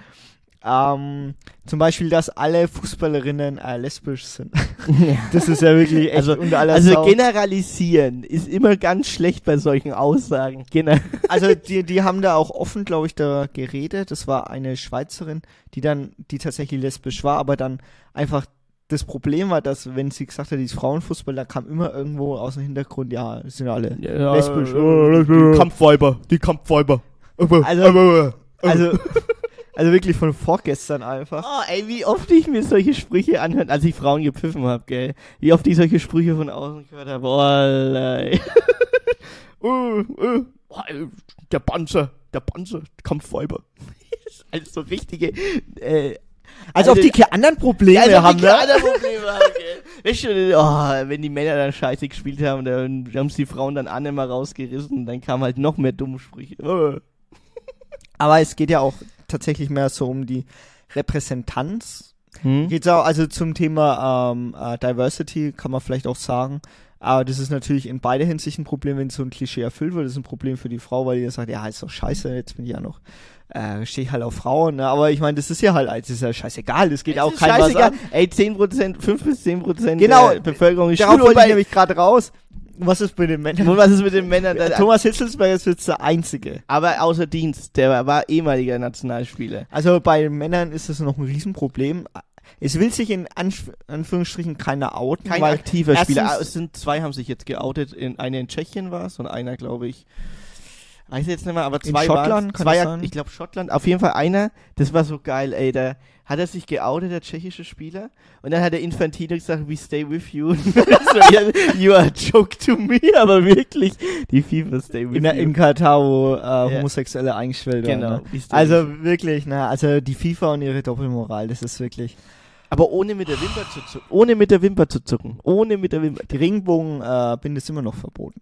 Ähm, zum Beispiel, dass alle Fußballerinnen äh, lesbisch sind. [laughs] Das ist ja wirklich echt Also- unter aller Also Sau. generalisieren ist immer ganz schlecht bei solchen Aussagen. Gener [laughs] Also die, die haben da auch offen, glaube ich, da geredet. Das war eine Schweizerin, die dann, die tatsächlich lesbisch war, aber dann einfach das Problem war, dass wenn sie gesagt hat, die ist Frauenfußball, da kam immer irgendwo aus dem Hintergrund, ja, das sind ja alle lesbisch. Die Kampfweiber, die Kampfweiber. Also, [laughs] also, also wirklich von vorgestern einfach. Oh, ey, wie oft ich mir solche Sprüche anhöre, als ich Frauen gepfiffen hab, gell. Wie oft ich solche Sprüche von außen gehört habe. Oh, uh, uh, oh, der Panzer, der Panzer, Kampfweiber. [laughs] Das ist alles so richtige, äh, Als ob die keine anderen Probleme als ob haben, ne? keine Probleme haben. Weißt du, oh, wenn die Männer dann scheiße gespielt haben, dann haben sie die Frauen dann an immer rausgerissen, dann kam halt noch mehr dumme Sprüche. Oh. Aber es geht ja auch tatsächlich mehr so um die Repräsentanz. Hm? Geht's auch, also zum Thema ähm, äh, Diversity kann man vielleicht auch sagen. Aber das ist natürlich in beider Hinsicht ein Problem, wenn so ein Klischee erfüllt wird. Das ist ein Problem für die Frau, weil die dann sagt, ja, ist doch scheiße, jetzt bin ich ja noch, äh, stehe ich halt auf Frauen. Ne? Aber ich meine, das ist ja halt, das ist ja scheißegal, das geht Es auch kein was an. Ey, 10%, 5 bis 10% Genau, der Bevölkerung ist Darauf wollte ich nämlich gerade raus. Was ist mit den Männern? und was ist mit den Männern? Thomas Hitzelsberger ist jetzt der Einzige. Aber außer Dienst, der war, ehemaliger Nationalspieler. Also bei Männern ist das noch ein Riesenproblem. Es will sich in Anf Anführungsstrichen keiner outen, Kein aktiver Spieler. Es sind zwei haben sich jetzt geoutet. In, einer in Tschechien war es und einer, glaube ich, weiß jetzt nicht mehr, aber zwei kann zwei? Ich glaube Schottland. Auf jeden Fall einer, das war so geil, ey. Da hat er sich geoutet, der tschechische Spieler. Und dann hat der Infantino gesagt, we stay with you. [laughs] So, you are a joke to me, [laughs] aber wirklich, die FIFA stay with in, you. in Katar, wo äh, Homosexuelle eingestellt werden. Genau. Ne? Also wirklich, ne, also die FIFA und ihre Doppelmoral, das ist wirklich. Aber ohne mit der Wimper zu zucken. Ohne mit der Wimper zu zucken. Ohne mit der Wimper. Die Regenbogenbinde ist immer noch verboten.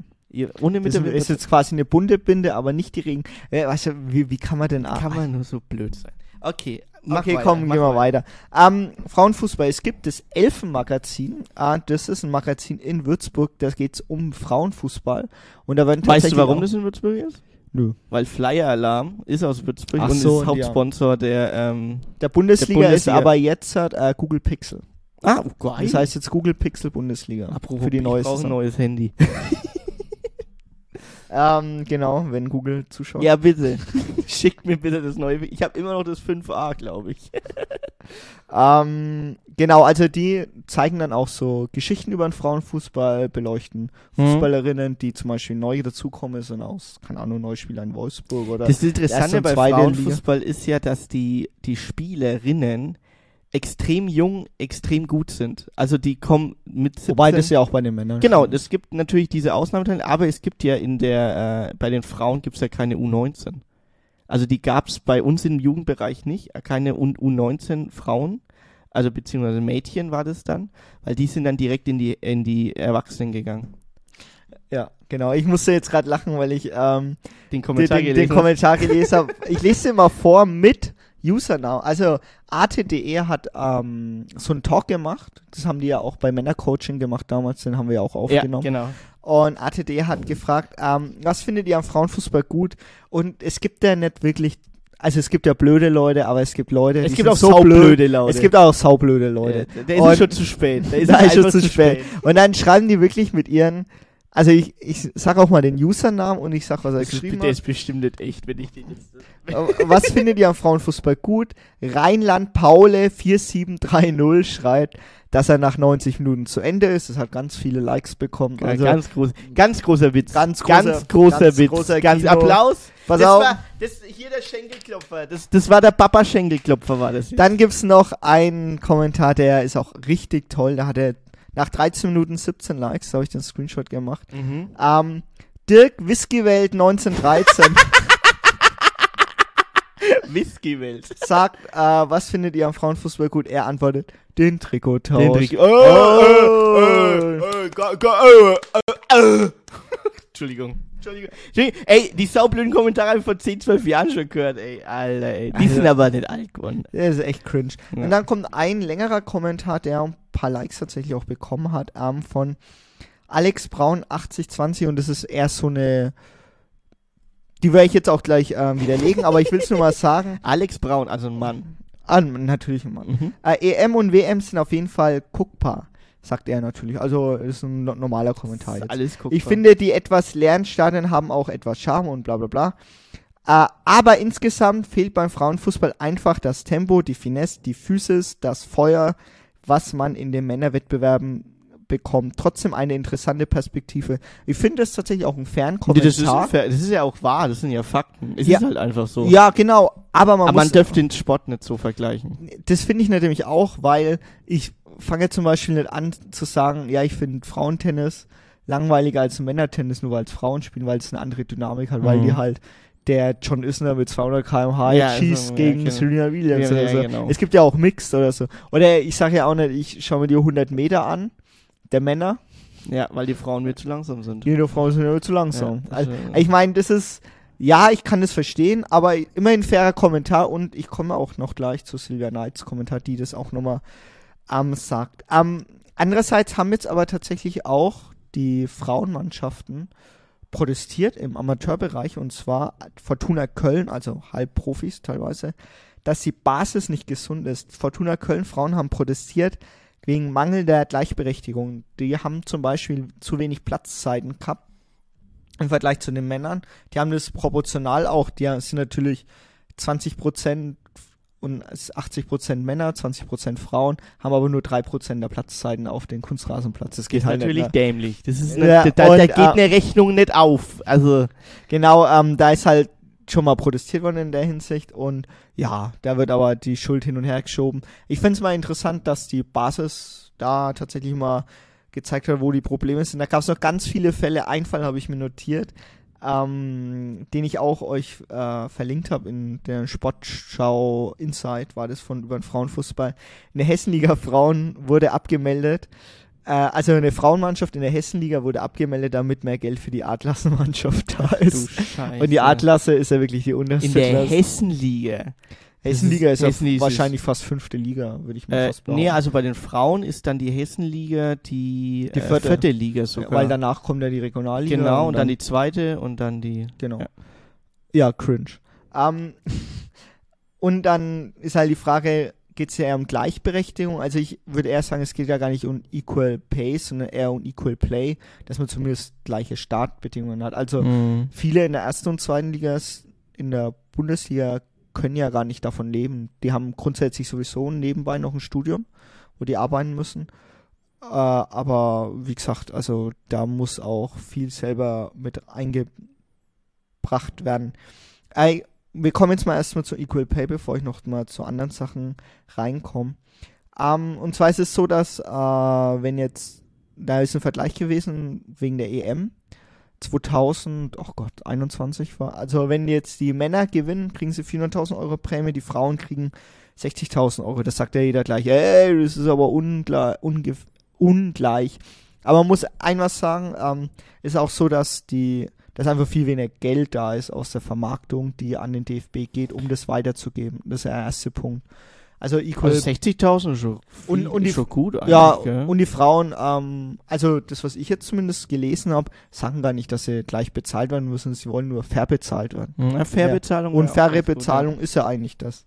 Ohne mit Das ist jetzt quasi eine bunte Binde, aber nicht die Regen. Äh, weißt du, wie, wie kann man denn kann man nur so blöd sein. Okay, okay, weiter, komm, gehen wir weiter. Ähm, Frauenfußball. Es gibt das Elfenmagazin. Äh, das ist ein Magazin in Würzburg. Da geht es um Frauenfußball. Und da werden Weißt du, warum das in Würzburg ist? Nö. Weil Flyer Alarm ist aus Würzburg Ach und so, ist. Hauptsponsor der, ähm, Der Bundesliga, Der ist Bundesliga. aber jetzt halt, äh, Google Pixel. Ah, oh, geil. Das heißt jetzt Google Pixel Bundesliga. Apropos, für die ich neue brauch ein neues Handy. [laughs] Ähm, genau, wenn Google zuschaut. Ja, bitte. [laughs] Schickt mir bitte das neue. Ich habe immer noch das 5a, glaube ich. [laughs] Ähm, genau, also die zeigen dann auch so Geschichten über den Frauenfußball, beleuchten Mhm. Fußballerinnen, die zum Beispiel neu dazukommen sind aus, keine Ahnung, Neuspieler in Wolfsburg oder Das Interessante bei Frauenfußball ist ja, dass die, die Spielerinnen extrem jung, extrem gut sind. Also die kommen mit 17. Wobei das ja auch bei den Männern. Genau, es gibt natürlich diese Ausnahmefälle, aber es gibt ja in der, äh, bei den Frauen gibt es ja keine U19. Also die gab es bei uns im Jugendbereich nicht, äh, keine U- U19 Frauen, also beziehungsweise Mädchen war das dann, weil die sind dann direkt in die, in die Erwachsenen gegangen. Ja, genau. Ich musste jetzt gerade lachen, weil ich ähm, Den den, Kommentar den, den gelesen Kommentar gelesen habe. [laughs] Ich lese den mal vor mit Username. Also ATDE hat ähm, so einen Talk gemacht. Das haben die ja auch bei Männercoaching gemacht damals. Den haben wir ja auch ja, aufgenommen. genau. Und ATD hat gefragt, ähm, was findet ihr am Frauenfußball gut? Und es gibt ja nicht wirklich, also es gibt ja blöde Leute, aber es gibt Leute, Es die gibt sind auch so saublöde blöd. Leute. Es gibt auch saublöde Leute. Der, der ist schon zu spät. Der [laughs] ist, Da ist schon zu spät. Und dann schreiben die wirklich mit ihren, also ich, ich sag auch mal den Usernamen und ich sag, was er Das ist, geschrieben der hat. ist bestimmt nicht echt, wenn ich den jetzt. Was findet ihr am Frauenfußball gut? Rheinland Paule 4730 schreibt, dass er nach 90 Minuten zu Ende ist. Das hat ganz viele Likes bekommen. Ja, Also, ganz, groß, ganz großer Witz. Ganz großer- ganz großer ganz Witz. großer ganz. Applaus. Pass das auf. War, das, hier der Schenkelklopfer. Das, das war der Papa Schenkelklopfer, war das. Dann gibt's noch einen Kommentar, der ist auch richtig toll. Da hat er nach 13 Minuten 17 Likes, da habe ich den Screenshot gemacht. Mhm. Ähm, Dirk Whiskywelt 1913 Whisky-Welt. sagt, äh, was findet ihr am Frauenfußball gut? Er antwortet, den Trikottausch. Den Trick- Oh, Oh, äh, äh, ga- ga- äh, äh, äh. Entschuldigung. Entschuldigung. Entschuldigung. Ey, die saublöden Kommentare habe ich vor 10, 12 Jahren schon gehört, ey. Alter, ey. Die Alter. sind aber nicht alt geworden. Der ist echt cringe. Ja. Und dann kommt ein längerer Kommentar, der ein paar Likes tatsächlich auch bekommen hat, ähm, von Alex Braun 8020 und das ist eher so eine, die werde ich jetzt auch gleich ähm, widerlegen, aber ich will es nur mal sagen. [laughs] Alex Braun, also ein Mann. Ah, natürlich ein Mann. Mhm. Äh, EM und WM sind auf jeden Fall guckbar, sagt er natürlich. Also ist ein no normaler Kommentar jetzt. Alles guckbar. Ich finde, die etwas leeren Stadien haben auch etwas Charme und bla bla bla. Äh, aber insgesamt fehlt beim Frauenfußball einfach das Tempo, die Finesse, die Physis, das Feuer, was man in den Männerwettbewerben bekommt. Trotzdem eine interessante Perspektive. Ich finde das tatsächlich auch ein fairen Kommentar. das, ist, fair- das ist ja auch wahr, das sind ja Fakten. Es Ja. ist halt einfach so. ja, genau. Aber man Aber man dürfte den Sport nicht so vergleichen. das finde ich nämlich auch, weil ich fange zum Beispiel nicht an zu sagen, ja, ich finde Frauentennis langweiliger als Männertennis, nur weil es Frauen spielen, weil es eine andere Dynamik hat, weil Mhm. die halt der John Isner mit 200 km/h Ja, jetzt schießt also, ja, gegen genau. Serena Williams Ja, oder ja, so. genau. Es gibt ja auch Mixed oder so. Oder ich sage ja auch nicht, ich schaue mir die 100 Meter an, der Männer, Ja, weil die Frauen mir zu langsam sind. die Frauen sind ja zu langsam. Ja, also, also- ich meine, das ist, ja, ich kann das verstehen, aber immerhin fairer Kommentar und ich komme auch noch gleich zu Silvia Knights Kommentar, die das auch nochmal ähm, sagt. Ähm, andererseits haben jetzt aber tatsächlich auch die Frauenmannschaften protestiert im Amateurbereich und zwar Fortuna Köln, also Halbprofis teilweise, dass die Basis nicht gesund ist. Fortuna Köln Frauen haben protestiert wegen mangelnder Gleichberechtigung. Die haben zum Beispiel zu wenig Platzzeiten gehabt im Vergleich zu den Männern. Die haben das proportional auch. Die sind natürlich 20 Prozent und 80 Prozent Männer, 20 Prozent Frauen, haben aber nur 3 Prozent der Platzzeiten auf den Kunstrasenplatz. Das geht ist halt natürlich nicht. Dämlich. Das ist Ja, nicht, da, da und, geht äh, eine Rechnung nicht auf. Also, Genau, ähm, da ist halt schon mal protestiert worden in der Hinsicht und ja, da wird aber die Schuld hin und her geschoben. Ich finde es mal interessant, dass die Basis da tatsächlich mal gezeigt hat, wo die Probleme sind. Da gab es noch ganz viele Fälle. Ein Fall habe ich mir notiert, ähm, den ich auch euch äh, verlinkt habe in der Sportschau Insight, war das von über den Frauenfußball. In der Hessenliga Frauen wurde abgemeldet. Äh, also eine Frauenmannschaft in der Hessenliga wurde abgemeldet, damit mehr Geld für die Adlersenmannschaft da du ist. Scheiße. Und die Adlasse ist ja wirklich die unterste In der Klasse. Hessenliga. Hessenliga ist, ja ist- wahrscheinlich fast fünfte Liga, würde ich mal Äh, fast behaupten. nee, also bei den Frauen ist dann die Hessenliga die, Die äh, vierte. vierte Liga sogar. Weil danach kommt ja die Regionalliga. genau, und dann die zweite und dann die. Genau. Ja. Ja, cringe. Ähm, [laughs] und dann ist halt die Frage, geht es ja eher um Gleichberechtigung. Also ich würde eher sagen, es geht ja gar nicht um Equal Pay, sondern eher um Equal Play, dass man zumindest gleiche Startbedingungen hat. Also Mhm. viele in der ersten und zweiten Liga, in der Bundesliga, können ja gar nicht davon leben. Die haben grundsätzlich sowieso nebenbei noch ein Studium, wo die arbeiten müssen. Äh, aber wie gesagt, also da muss auch viel selber mit eingebracht werden. Äh, wir kommen jetzt mal erstmal zu Equal Pay, bevor ich noch mal zu anderen Sachen reinkomme. Ähm, und zwar ist es so, dass äh, wenn jetzt, da ist ein Vergleich gewesen wegen der EM 2000, oh Gott, 21 war, also wenn jetzt die Männer gewinnen, kriegen sie 400.000 Euro Prämie, die Frauen kriegen 60.000 Euro. Das sagt ja jeder gleich, ey, das ist aber ungleich. Aber man muss ein was sagen, ähm, ist auch so, dass die, dass einfach viel weniger Geld da ist aus der Vermarktung, die an den DFB geht, um das weiterzugeben. Das ist der erste Punkt. Also Equal Also 60.000 ist schon, Und- viel- und ist die- schon gut eigentlich. ja, gell? und die Frauen, ähm, also das, was ich jetzt zumindest gelesen habe, sagen gar nicht, dass sie gleich bezahlt werden müssen, sie wollen nur fair bezahlt werden. Ja, fair Ja. Bezahlung. Und faire ganz gut, Bezahlung ist ja eigentlich das.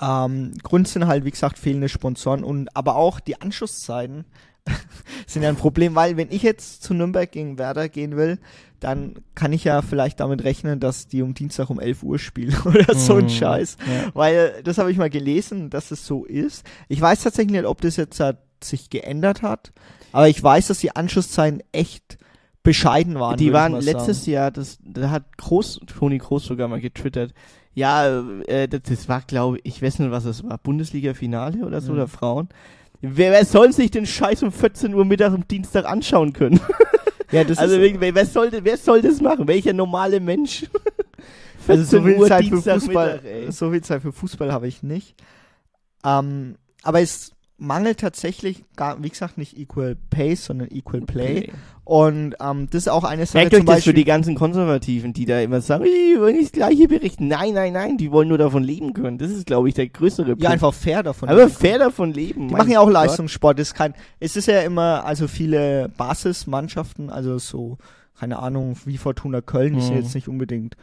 Ähm, Grund sind halt, wie gesagt, fehlende Sponsoren und aber auch die Anschlusszeiten [laughs] sind ja ein Problem, weil wenn ich jetzt zu Nürnberg gegen Werder gehen will, dann kann ich ja vielleicht damit rechnen, dass die um Dienstag um 11 Uhr spielen [laughs] oder so ein Mhm. Scheiß. Ja. Weil das habe ich mal gelesen, dass es so ist. Ich weiß tatsächlich nicht, ob das jetzt halt sich geändert hat, aber ich weiß, dass die Anschlusszeiten echt bescheiden waren. Die waren letztes sagen. Jahr, das, da hat Groß, Toni Groß sogar mal getwittert. Ja, äh, das, das war, glaube ich, ich weiß nicht, was es war, Bundesliga-Finale oder so, Mhm. oder Frauen. Wer, wer soll sich den Scheiß um 14 Uhr mittags am Dienstag anschauen können? [laughs] Ja, das also ist, wer, wer, soll, wer soll das machen? Welcher normale Mensch? [laughs] Also so 14 viel Uhr Zeit für Fußball, ey. so viel Zeit für Fußball habe ich nicht. Ähm, aber es mangelt tatsächlich, gar, wie gesagt, nicht Equal Pay, sondern Equal Play. Und ähm, das ist auch eine Sache Merkt euch das Beispiel. für die ganzen Konservativen, die da immer sagen, "Ih, wollen nicht das Gleiche berichten. Nein, nein, nein, die wollen nur davon leben können. Das ist, glaube ich, der größere Punkt. ja, einfach fair davon. Aber fair davon leben. Die machen ja auch Gott. Leistungssport. Das ist kein, es ist ja immer, also viele Basismannschaften, also so, keine Ahnung, wie Fortuna Köln, die sind Mhm. jetzt nicht unbedingt,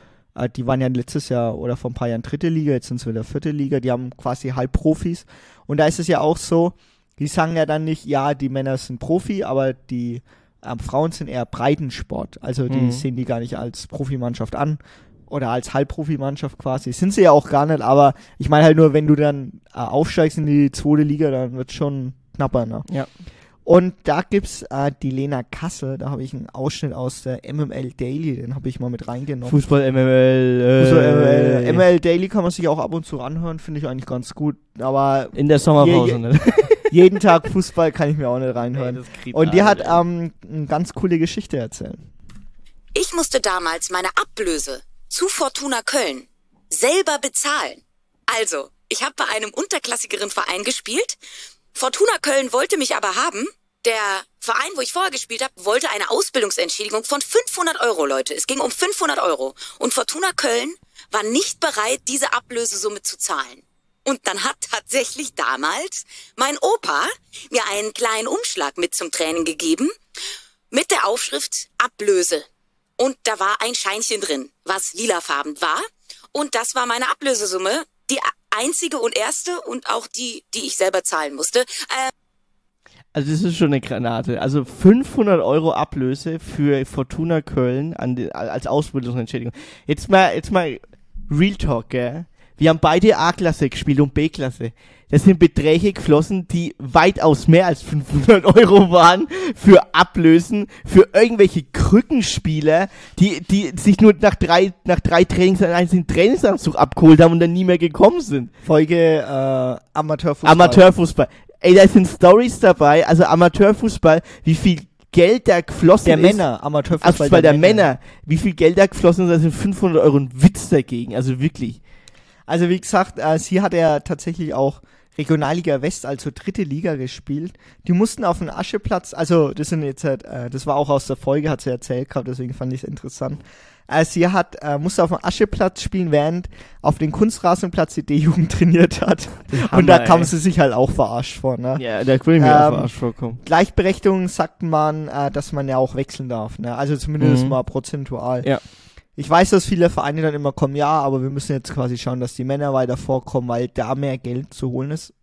die waren ja letztes Jahr oder vor ein paar Jahren dritte Liga, jetzt sind sie wieder vierte Liga, die haben quasi Halbprofis. Und da ist es ja auch so, die sagen ja dann nicht, ja, die Männer sind Profi, aber die ähm, Frauen sind eher Breitensport. Also die Mhm. sehen die gar nicht als Profimannschaft an oder als Halbprofimannschaft quasi. Sind sie ja auch gar nicht, aber ich meine halt nur, wenn du dann äh, aufsteigst in die zweite Liga, dann wird schon knapper, ne? Ja. Und da gibt's äh, die Lena Kassel, da habe ich einen Ausschnitt aus der MML Daily, den habe ich mal mit reingenommen. Fußball MML. Äh, Also, MML, MML Daily kann man sich auch ab und zu anhören, finde ich eigentlich ganz gut. Aber In der Sommerpause, Je- ne? [laughs] jeden Tag Fußball kann ich mir auch nicht reinhören. das kriegt Und die hat ey. ähm, eine ganz coole Geschichte erzählt. Ich musste damals meine Ablöse zu Fortuna Köln selber bezahlen. Also, ich habe bei einem unterklassigeren Verein gespielt. Fortuna Köln wollte mich aber haben. Der Verein, wo ich vorher gespielt habe, wollte eine Ausbildungsentschädigung von 500 Euro, Leute. Es ging um 500 Euro. Und Fortuna Köln war nicht bereit, diese Ablösesumme zu zahlen. Und dann hat tatsächlich damals mein Opa mir einen kleinen Umschlag mit zum Training gegeben mit der Aufschrift Ablöse. Und da war ein Scheinchen drin, was lilafarben war. Und das war meine Ablösesumme, die einzige und erste und auch die, die ich selber zahlen musste. Äh, Also das ist schon eine Granate. Also 500 Euro Ablöse für Fortuna Köln den, als Ausbildungsentschädigung. Jetzt mal, jetzt mal Real Talk, gell? Wir haben beide A-Klasse gespielt und B-Klasse. Das sind Beträge geflossen, die weitaus mehr als 500 Euro waren für Ablösen, für irgendwelche Krückenspieler, die, die sich nur nach drei, nach drei Trainings einen einzigen Trainingsanzug abgeholt haben und dann nie mehr gekommen sind. Folge äh, Amateurfußball. Amateurfußball. Ey, da sind Stories dabei, also Amateurfußball, wie viel Geld da geflossen Der ist. Männer, Amateurfußball Fußball der, Männer. Wie viel Geld da geflossen ist, da sind 500 Euro ein Witz dagegen, also wirklich. Also wie gesagt, äh, sie hat ja tatsächlich auch Regionalliga West, also dritte Liga gespielt. Die mussten auf den Ascheplatz, also das sind jetzt halt, äh, das war auch aus der Folge, hat sie erzählt gehabt, deswegen fand ich es interessant. Äh, sie hat, äh, musste auf dem Ascheplatz spielen, während auf den Kunstrasenplatz die D-Jugend [laughs] trainiert hat. Und da Hammer, kam ey. sie sich halt auch verarscht vor, ne? Ja, da würde ich mir Ähm, auch verarscht vorkommen. Gleichberechtigung sagt man, äh, dass man ja auch wechseln darf, ne? Also zumindest Mhm. mal prozentual. Ja. Ich weiß, dass viele Vereine dann immer kommen, ja, aber wir müssen jetzt quasi schauen, dass die Männer weiter vorkommen, weil da mehr Geld zu holen ist.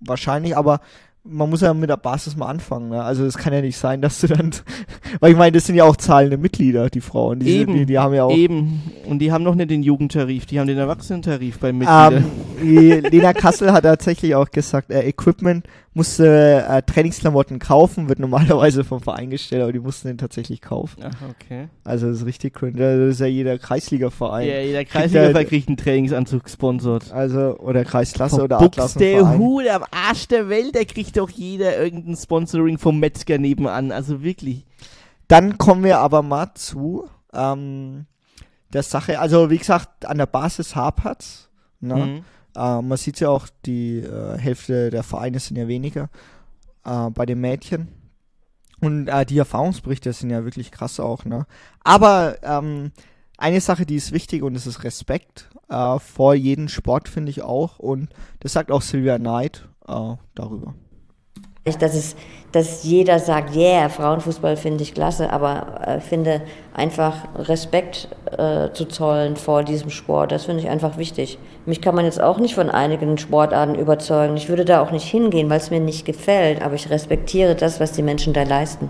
Wahrscheinlich, aber man muss ja mit der Basis mal anfangen. Ne? Also es kann ja nicht sein, dass du dann, [laughs] weil ich meine, das sind ja auch zahlende Mitglieder, die Frauen. Die, Eben. die, die haben ja auch. Eben. Und die haben noch nicht den Jugendtarif, die haben den Erwachsenentarif beim Mitglieder. Ähm, Lena Kassel hat tatsächlich auch gesagt, äh, Equipment musste äh, Trainingsklamotten kaufen, wird [laughs] normalerweise vom Verein gestellt, aber die mussten den tatsächlich kaufen. Ach, okay. Also das ist richtig cringe. Das ist ja jeder Kreisliga-Verein. Ja, jeder Kriegt Kreisliga er- kriegt einen Trainingsanzug gesponsert. Also, oder Kreisklasse oder Buchs der. Hut am Arsch der Welt, da kriegt doch jeder irgendein Sponsoring vom Metzger nebenan. Also wirklich. Dann kommen wir aber mal zu ähm, der Sache. Also wie gesagt, an der Basis hapert's. Ne? Mhm. Äh, man sieht ja auch, die äh, Hälfte der Vereine sind ja weniger äh, bei den Mädchen. Und äh, die Erfahrungsberichte sind ja wirklich krass auch. Ne? Aber ähm, eine Sache, die ist wichtig und das ist Respekt äh, vor jedem Sport, finde ich auch. Und das sagt auch Sylvia Knight äh, darüber. Dass, es, dass jeder sagt, yeah, Frauenfußball finde ich klasse, aber äh, finde einfach Respekt äh, zu zollen vor diesem Sport, das finde ich einfach wichtig. Mich kann man jetzt auch nicht von einigen Sportarten überzeugen. Ich würde da auch nicht hingehen, weil es mir nicht gefällt, aber ich respektiere das, was die Menschen da leisten.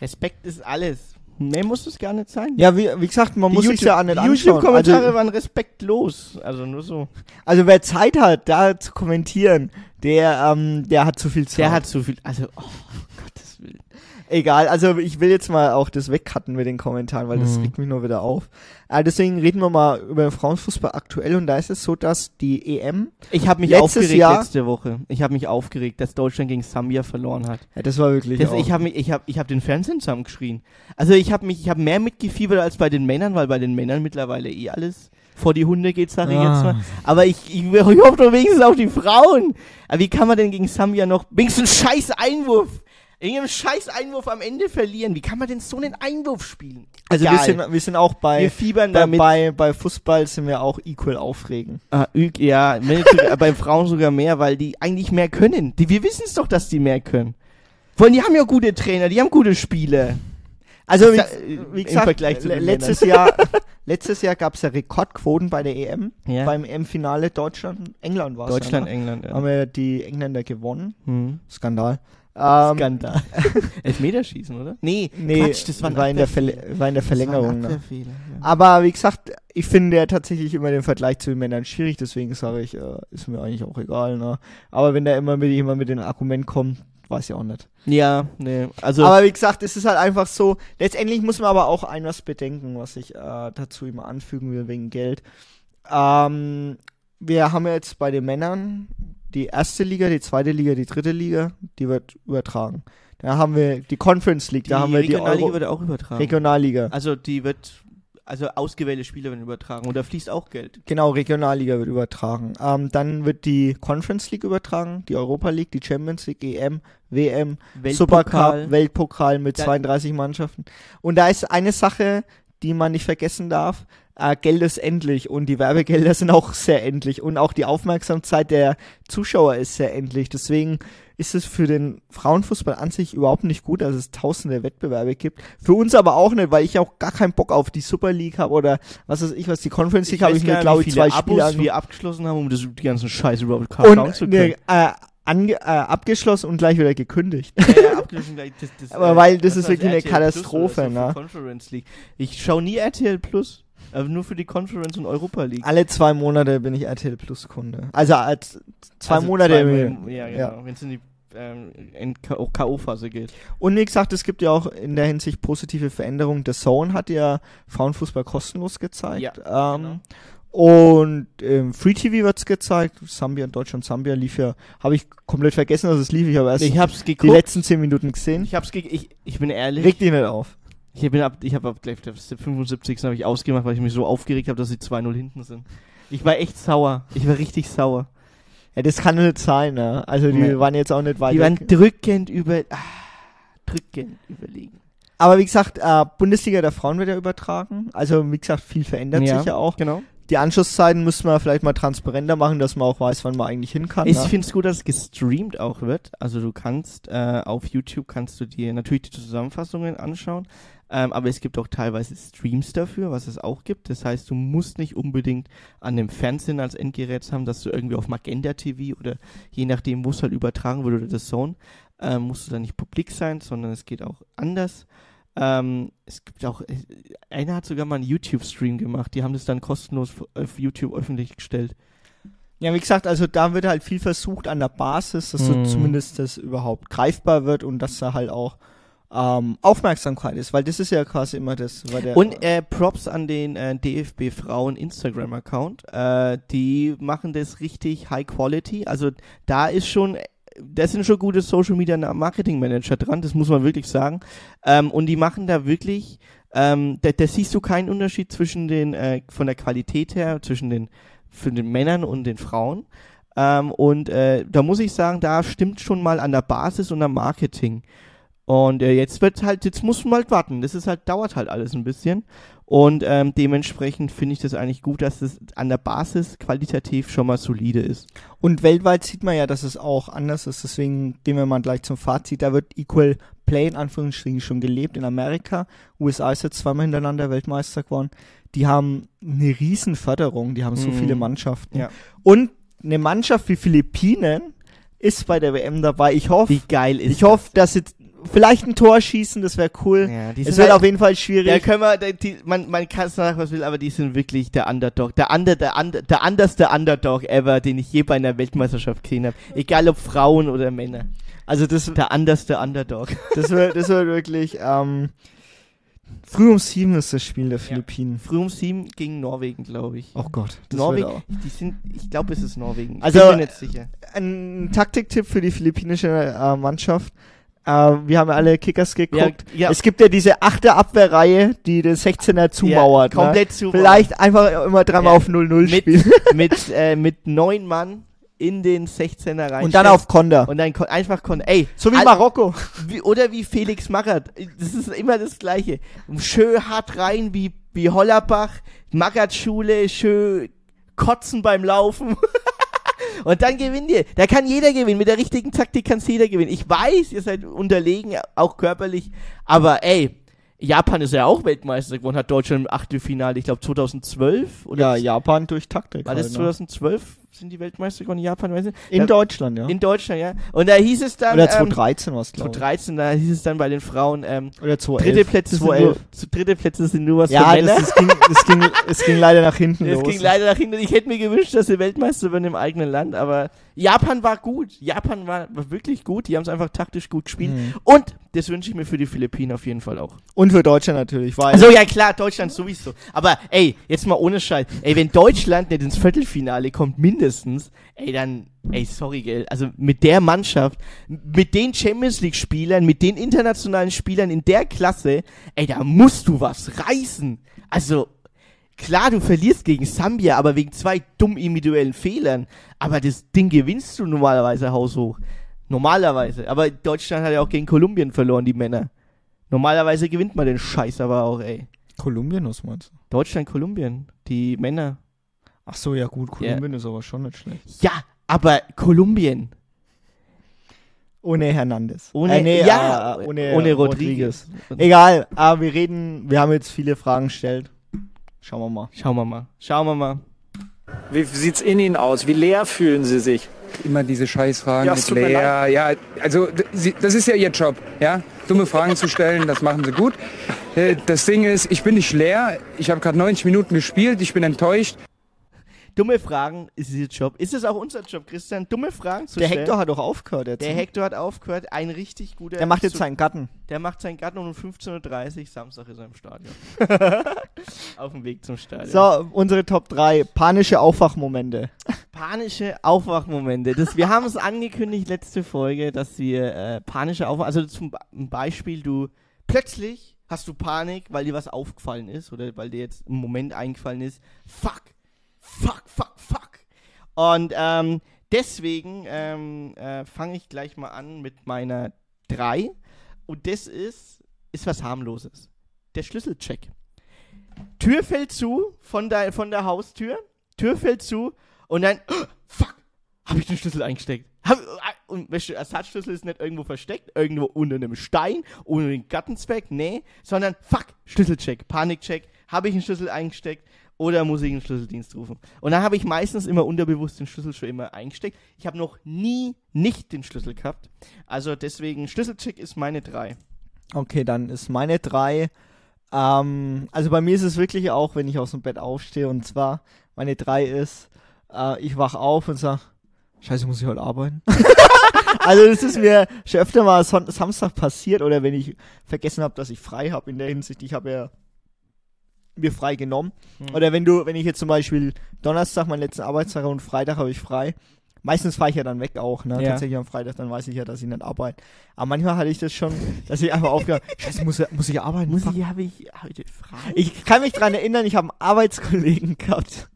Respekt ist alles. Mehr muss es gar nicht sein. Ja, wie, wie gesagt, man Die muss sich YouTube- ja auch nicht die anschauen. YouTube-Kommentare Also, waren respektlos. Also nur so. also wer Zeit hat, da zu kommentieren, der, ähm, der hat zu viel Zeit. Der hat zu viel. Also, oh. Egal, also ich will jetzt mal auch das wegcutten mit den Kommentaren, weil das Mhm. regt mich nur wieder auf. Äh, deswegen reden wir mal über den Frauenfußball aktuell und da ist es so, dass die EM, Ich habe mich Letztes aufgeregt Jahr- letzte Woche. Ich habe mich aufgeregt, dass Deutschland gegen Sambia verloren hat. ja, das war wirklich Das, ich habe ich habe, ich habe den Fernsehen zusammengeschrien. Also ich habe mich, ich habe mehr mitgefiebert als bei den Männern, weil bei den Männern mittlerweile eh alles vor die Hunde geht, sage ich Ah. jetzt mal. Aber ich, ich, ich hoffe doch wenigstens auf die Frauen. Aber wie kann man denn gegen Sambia noch wenigstens einen scheiß Einwurf, irgendeinen scheiß Einwurf am Ende verlieren? Wie kann man denn so einen Einwurf spielen? also wir sind, wir sind auch bei, wir fiebern bei, damit. bei, bei Fußball sind wir auch equal aufregen. Ah, ja, sogar, [laughs] bei Frauen sogar mehr, weil die eigentlich mehr können. Die, wir wissen es doch, dass die mehr können. Vor allem, die haben ja gute Trainer, die haben gute Spiele. Also wie, wie im gesagt, [laughs] letztes Jahr, letztes Jahr gab es ja Rekordquoten bei der EM. Ja. Beim EM-Finale Deutschland, England war es Deutschland, ja, ne? England. Ja. Haben wir die Engländer gewonnen. Hm. Skandal. Ähm, Skandal. [laughs] Elfmeterschießen, oder? Nee, Nee, Quatsch, das war, war, in der. Verle war in der Das war ein Verlängerung. Ne? Ja. Aber wie gesagt, ich finde ja tatsächlich immer den Vergleich zu den Männern schwierig, deswegen sage ich, äh, ist mir eigentlich auch egal. Ne? Aber wenn der immer mit jemand mit dem Argument kommt, weiß ich auch nicht. Ja, nee, also Aber wie gesagt, es ist halt einfach so, letztendlich muss man aber auch ein was bedenken, was ich äh, dazu immer anfügen will wegen Geld. Ähm, wir haben jetzt bei den Männern die erste Liga, die zweite Liga, die dritte Liga, die wird übertragen. Da haben wir die Conference League, die da haben wir die Regionalliga wird auch übertragen. Regionalliga. also die wird, also ausgewählte Spieler werden übertragen und da fließt auch Geld. Genau, Regionalliga wird übertragen. Ähm, dann wird die Conference League übertragen, die Europa League, die Champions League, EM, WM, Supercup, Weltpokal mit Da- 32 Mannschaften. Und da ist eine Sache, die man nicht vergessen darf. Äh, Geld ist endlich und die Werbegelder sind auch sehr endlich und auch die Aufmerksamkeit der Zuschauer ist sehr endlich. Deswegen ist es für den Frauenfußball an sich überhaupt nicht gut, dass es tausende Wettbewerbe gibt. Für uns aber auch nicht, weil ich auch gar keinen Bock auf die Super League habe oder was weiß ich was, die Conference League habe ich mir, glaube ich, zwei Spiele Abos ange- wir abgeschlossen haben, um das, die ganzen Scheiße überhaupt zu ne, können. äh, ange, äh, abgeschlossen und gleich wieder gekündigt. Ja, ja, [laughs] abgeschlossen gleich, das, das, Aber weil das was ist wirklich eine RTL Plus Katastrophe, ne? Conference League. Ich schaue nie RTL Plus, aber nur für die Conference und Europa League. Alle zwei Monate bin ich RTL Plus Kunde. Also als zwei Also Monate. im- Ja, genau. ja. Wenn es in die ähm, in K.O.-Phase geht. Und wie gesagt, es gibt ja auch in der Hinsicht positive Veränderungen. The Zone hat ja Frauenfußball kostenlos gezeigt. Ja, ähm, genau. Und im Free TV wird's gezeigt. Sambia Deutschland Sambia lief ja, habe ich komplett vergessen, dass es lief. Ich habe erst Ich hab's die letzten zehn Minuten gesehen. Ich hab's ge ich, ich bin ehrlich. Reg dich nicht auf. Ich bin ab, ich habe ab der 75. habe ich ausgemacht, weil ich mich so aufgeregt habe, dass sie 2-0 hinten sind. Ich war echt sauer. Ich war richtig sauer. Ja, das kann nicht sein, ne? Also die Nee. waren jetzt auch nicht weit Die waren drückend über ah, drückend überlegen. Aber wie gesagt, äh, Bundesliga der Frauen wird ja übertragen. Also wie gesagt, viel verändert sich ja auch. Genau. Die Anschlusszeiten müssten wir vielleicht mal transparenter machen, dass man auch weiß, wann man eigentlich hin kann. Ich ne? finde es gut, dass es gestreamt auch wird. Also du kannst äh, auf YouTube kannst du dir natürlich die Zusammenfassungen anschauen, ähm, aber es gibt auch teilweise Streams dafür, was es auch gibt. Das heißt, du musst nicht unbedingt an dem Fernsehen als Endgerät haben, dass du irgendwie auf Magenta TV oder je nachdem, wo es halt übertragen wird oder das Zone, ähm, musst du da nicht publik sein, sondern es geht auch anders. Ähm, es gibt auch, äh, einer hat sogar mal einen YouTube-Stream gemacht, die haben das dann kostenlos auf YouTube öffentlich gestellt. Ja, wie gesagt, also da wird halt viel versucht an der Basis, dass so Mhm. zumindest das überhaupt greifbar wird und dass da halt auch ähm, Aufmerksamkeit ist, weil das ist ja quasi immer das, weil der Und äh, Props an den äh, DFB Frauen Instagram-Account. Äh, die machen das richtig High Quality. Also da ist schon, da sind schon gute Social Media Marketing Manager dran, das muss man wirklich sagen. Ähm, und die machen da wirklich, ähm, da, da siehst du keinen Unterschied zwischen den, äh, von der Qualität her, zwischen den, für den Männern und den Frauen. Ähm, und äh, da muss ich sagen, da stimmt schon mal an der Basis und am Marketing. Und äh, jetzt wird halt, jetzt muss man halt warten. Das ist halt, dauert halt alles ein bisschen. Und ähm, dementsprechend finde ich das eigentlich gut, dass es an der Basis qualitativ schon mal solide ist. Und weltweit sieht man ja, dass es auch anders ist. Deswegen gehen wir mal gleich zum Fazit. Da wird Equal Play in Anführungsstrichen schon gelebt in Amerika. USA ist jetzt zweimal hintereinander Weltmeister geworden. Die haben eine riesen Förderung. Die haben so Mhm. viele Mannschaften. Ja. Und eine Mannschaft wie Philippinen ist bei der WM dabei. Ich hoffe, Wie geil ist ich hoffe, dass sie vielleicht ein Tor schießen. Das wäre cool. Ja, es wird halt- auf jeden Fall schwierig. können wir, die, man, man kann es nach was will, aber die sind wirklich der Underdog. Der, under, der, under, der underste Underdog ever, den ich je bei einer Weltmeisterschaft gesehen habe. Egal ob Frauen oder Männer. Also das, Der underste Underdog. das wird, das wird wirklich. Ähm, früh um sieben ist das Spiel der Philippinen. Früh um sieben gegen Norwegen, glaube ich. Oh Gott. Das Norwegen, die sind, ich glaube, es ist Norwegen. Also, ich bin mir nicht sicher. Ein Taktiktipp für die philippinische äh, Mannschaft. Äh, wir haben alle Kickers geguckt. Ja, ja. Es gibt ja diese achte Abwehrreihe, die den 16er zumauert. Ja, komplett ne? zumauert. Vielleicht einfach immer dreimal Ja. auf 0-0 Mit, spielen. [laughs] mit, äh, mit neun Mann in den 16er rein. Und dann auf Konter. Und dann kon einfach kon ey. So wie Marokko. Wie, oder wie Felix Magath. Das ist immer das Gleiche. Schön hart rein wie, wie Hollerbach. Magath-Schule, schön kotzen beim Laufen. [laughs] Und dann gewinnt ihr. Da kann jeder gewinnen. Mit der richtigen Taktik kann jeder gewinnen. Ich weiß, ihr seid unterlegen, auch körperlich. Aber ey, Japan ist ja auch Weltmeister geworden, hat Deutschland im Achtelfinale, ich glaube 2012 oder Ja, Japan durch Taktik. war das halt, ne? 2012? Sind die Weltmeister geworden in Japan? Weiß nicht. In Da- Deutschland, ja. In Deutschland, ja. Und da hieß es dann. Oder ähm, 2013 war es, glaube ich. 2013, da hieß es dann bei den Frauen, ähm, Oder 2011. dritte Plätze, sind nur, 2011. zu- dritte Plätze sind nur was für Ja, Männer. das, das, ging, das, ging, es ging leider nach hinten Es los. ging leider nach hinten. Ich hätte mir gewünscht, dass sie Weltmeister werden im eigenen Land, aber Japan war gut. Japan war, war wirklich gut. Die haben es einfach taktisch gut gespielt. Mhm. Und das wünsche ich mir für die Philippinen auf jeden Fall auch. Und für Deutschland natürlich, weil Also ja klar, Deutschland sowieso. Aber ey, jetzt mal ohne Scheiß. Ey, wenn Deutschland nicht ins Viertelfinale kommt, mindestens, ey, dann, ey, sorry, gell. Also mit der Mannschaft, mit den Champions League Spielern, mit den internationalen Spielern in der Klasse, ey, da musst du was reißen. Also, klar, du verlierst gegen Sambia, aber wegen zwei dumm individuellen Fehlern. Aber das Ding gewinnst du normalerweise haushoch. Normalerweise. Aber Deutschland hat ja auch gegen Kolumbien verloren, die Männer. Normalerweise gewinnt man den Scheiß aber auch, ey. Kolumbien, was meinst du? Deutschland, Kolumbien, die Männer. Ach so, ja gut, Kolumbien ist aber schon nicht schlecht. Ja, aber Kolumbien. Ohne Hernandez. Ohne, Äh, nee, ja, äh, ohne, ohne Rodriguez. Rodriguez. Egal, aber wir reden, wir haben jetzt viele Fragen gestellt. Schauen wir mal. Schauen wir mal. Schauen wir mal. Wie sieht's in Ihnen aus? Wie leer fühlen Sie sich? Immer diese Scheißfragen Ja, mit Lea. Ja, also das ist ja Ihr Job, ja? Dumme Fragen zu stellen, das machen Sie gut. Äh, Das Ding ist, ich bin nicht leer. Ich habe gerade 90 Minuten gespielt. Ich bin enttäuscht. Dumme Fragen ist ihr Job. Ist es auch unser Job, Christian? Dumme Fragen zu Der stellen? Hector hat doch aufgehört jetzt. Der ne? Hector hat aufgehört. Ein richtig guter. Der macht jetzt seinen Gatten. Der macht seinen Garten um 15.30 Uhr. Samstag ist er im Stadion. [laughs] Auf dem Weg zum Stadion. So, unsere Top 3 panische Aufwachmomente. Panische Aufwachmomente. Das, wir haben es angekündigt, letzte Folge, dass wir äh, panische Aufwach... Also zum Beispiel, du plötzlich hast du Panik, weil dir was aufgefallen ist oder weil dir jetzt ein Moment eingefallen ist. Fuck, fuck, fuck, fuck. Und ähm, deswegen ähm, äh, fange ich gleich mal an mit meiner 3. Und das ist, ist was harmloses. Der Schlüsselcheck. Tür fällt zu von der, von der Haustür, Tür fällt zu und dann, oh, [gasps] fuck, habe ich den Schlüssel eingesteckt. Hab, und welche Ersatzschlüssel ist nicht irgendwo versteckt, irgendwo unter einem Stein, ohne den Gattenzweck, nee, sondern fuck, Schlüsselcheck, Panikcheck, habe ich einen Schlüssel eingesteckt oder muss ich einen Schlüsseldienst rufen? Und dann habe ich meistens immer unterbewusst den Schlüssel schon immer eingesteckt. Ich habe noch nie nicht den Schlüssel gehabt. Also deswegen, Schlüsselcheck ist meine drei. Okay, dann ist meine drei. Ähm, also bei mir ist es wirklich auch, wenn ich aus dem Bett aufstehe, und zwar meine drei ist, äh, ich wach auf und sag, Scheiße, muss ich heute arbeiten? [laughs] also das ist mir schon öfter mal Son Samstag passiert oder wenn ich vergessen habe, dass ich frei habe in der Hinsicht, ich habe ja mir frei genommen. Hm. Oder wenn du, wenn ich jetzt zum Beispiel Donnerstag meinen letzten Arbeitstag habe und Freitag habe ich frei, meistens fahre ich ja dann weg auch, ne? Ja. Tatsächlich am Freitag, dann weiß ich ja, dass ich nicht arbeite. Aber manchmal hatte ich das schon, dass ich einfach aufgehört, [laughs] Scheiße, muss, muss ich arbeiten? Muss ich, habe ich heute frei? Ich kann mich dran erinnern, ich habe einen Arbeitskollegen [laughs] gehabt.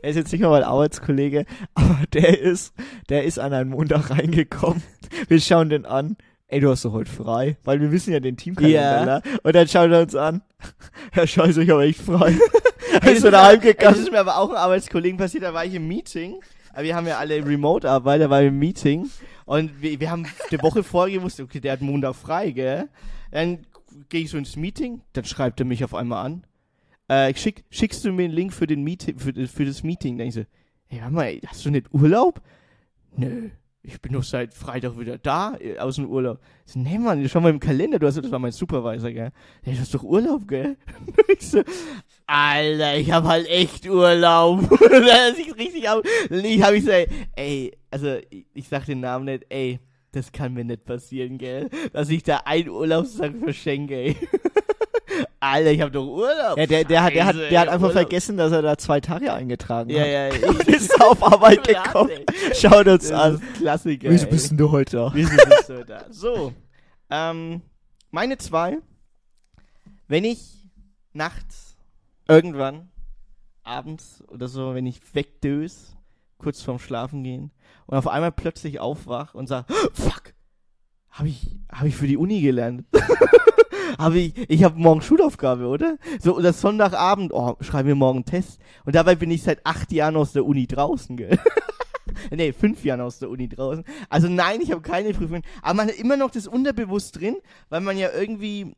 Er ist jetzt nicht mal mein Arbeitskollege, aber der ist, der ist an einem Montag reingekommen. Wir schauen den an. Ey, du hast doch heute frei, weil wir wissen ja den Teamkalender, Ja. ne? Und dann schaut er uns an. [laughs] Herr Scheiße, ich habe echt frei. [laughs] Ey, ist so daheim ey, Das gegangen. ist mir aber auch ein Arbeitskollegen passiert, da war ich im Meeting. Wir haben ja alle Remote-Arbeit, da war ich im Meeting. Und wir, wir haben die Woche [laughs] vorher gewusst, okay, der hat Montag frei, gell? Dann gehe ich so ins Meeting, dann schreibt er mich auf einmal an. Äh, schick, schickst du mir den Link für, den Meeting, für, für das Meeting? Dann ich so, ey, warte mal, hast du nicht Urlaub? Nö, ich bin doch seit Freitag wieder da, äh, aus dem Urlaub. Ich so, nee, Mann, schau mal im Kalender, du hast, das war mein Supervisor, gell? Ey, du hast doch Urlaub, gell? [laughs] ich so, Alter, ich hab halt echt Urlaub. [laughs] das sieht richtig. Und ich hab ich so, ey, also, ich, ich sag den Namen nicht, ey, das kann mir nicht passieren, gell? Dass ich da einen Urlaubstag verschenke, ey. [laughs] Alter, ich hab doch Urlaub. Ja, der, der hat, der hat, der hat einfach Urlaub. vergessen, dass er da zwei Tage eingetragen Ja, hat. ja, [laughs] ich, Und ist [laughs] auf Arbeit gekommen. Schaut uns Das an. Klassiker. Wieso bist denn du heute da? Wieso bist du da? So, ähm, meine zwei. Wenn ich nachts, irgendwann, abends oder so, wenn ich wegdös, kurz vorm Schlafen gehen und auf einmal plötzlich aufwach und sag, fuck, habe ich, hab ich für die Uni gelernt. [laughs] habe ich, ich habe morgen Schulaufgabe, oder? So, oder Sonntagabend, oh, schreibe mir morgen einen Test. Und dabei bin ich seit acht Jahren aus der Uni draußen, gell? [laughs] nee, fünf Jahren aus der Uni draußen. Also nein, ich habe keine Prüfungen. Aber man hat immer noch das unterbewusst drin, weil man ja irgendwie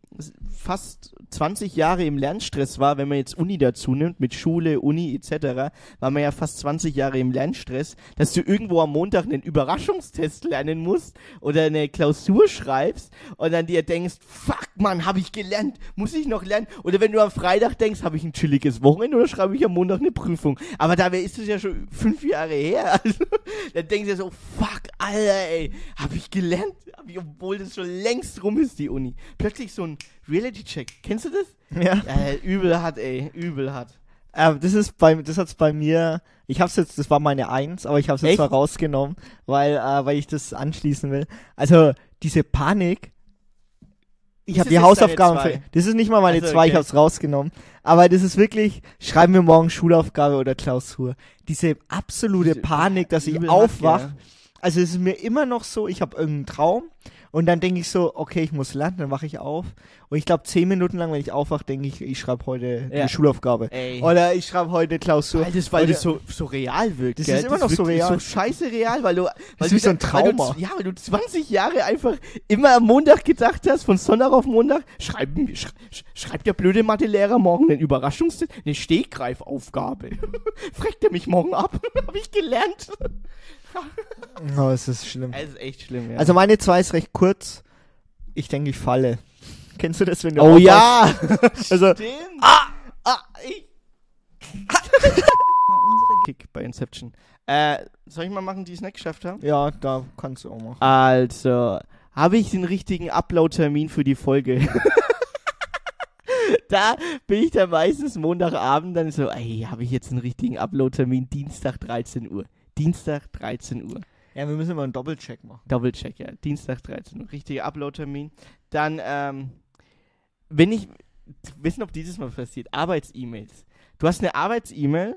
fast 20 Jahre im Lernstress war, wenn man jetzt Uni dazu nimmt, mit Schule, Uni etc., war man ja fast 20 Jahre im Lernstress, dass du irgendwo am Montag einen Überraschungstest lernen musst oder eine Klausur schreibst und dann dir denkst, fuck man, habe ich gelernt, muss ich noch lernen? Oder wenn du am Freitag denkst, habe ich ein chilliges Wochenende oder schreibe ich am Montag eine Prüfung? Aber dabei ist es ja schon fünf Jahre her. [laughs] Also, [laughs] dann du dir so, fuck, Alter, ey, habe ich gelernt? Hab ich, obwohl das schon längst rum ist, die Uni. Plötzlich so ein Reality-Check. Kennst du das? Ja. Äh, übel hat, ey, übel hat. Ähm, das ist bei, das hat's bei mir, ich hab's jetzt, das war meine Eins, aber ich hab's jetzt Echt? mal rausgenommen, weil, äh, weil ich das anschließen will. Also, diese Panik, ich habe die Hausaufgaben, für, das ist nicht mal meine Also, zwei, ich okay. hab's rausgenommen. Aber das ist wirklich, schreiben wir morgen Schulaufgabe oder Klausur. Diese absolute Panik, dass ich übel hat, aufwach. ja. Also es ist mir immer noch so, ich habe irgendeinen Traum und dann denke ich so, okay, ich muss lernen, dann wache ich auf. Und ich glaube, zehn Minuten lang, wenn ich aufwache, denke ich, ich schreibe heute Ja. eine Schulaufgabe. Ey. Oder ich schreibe heute Klausur. Weil das, weil Oder- das so, so real wirkt. Das gell? ist immer noch so real. so scheiße real, weil du. Weil ist du wie so ein weil du- Trauma. Ja, weil du 20 Jahre einfach immer am Montag gedacht hast, von Sonntag auf Montag, schreib, sch, sch, schreibt der blöde Mathelehrer morgen einen Überraschungstest, eine Stegreifaufgabe. [laughs] Fragt er mich morgen ab? [laughs] Hab ich gelernt. [laughs] Oh, es ist schlimm. Das ist echt schlimm, ja. Also meine zwei ist recht kurz. Ich denke, ich falle. [laughs] Kennst du das, wenn du oh ja! Also, Stimmt. Ah! Ah! Ich. Mal [laughs] unsere Kick bei Inception. Äh, soll ich mal machen, die es nicht geschafft haben? ja, da kannst du auch machen. Also, habe ich den richtigen Upload-Termin für die Folge? da bin ich dann meistens Montagabend dann so, ey, habe ich jetzt einen richtigen Upload-Termin? Dienstag 13 Uhr. Dienstag 13 Uhr. Ja, wir müssen mal einen Doppelcheck machen. Doppelcheck, ja. Dienstag 13 Uhr. Richtiger Upload-Termin. Dann, ähm, wenn ich, wissen, ob dieses Mal passiert, Arbeits-E-Mails. Du hast eine Arbeits-E-Mail,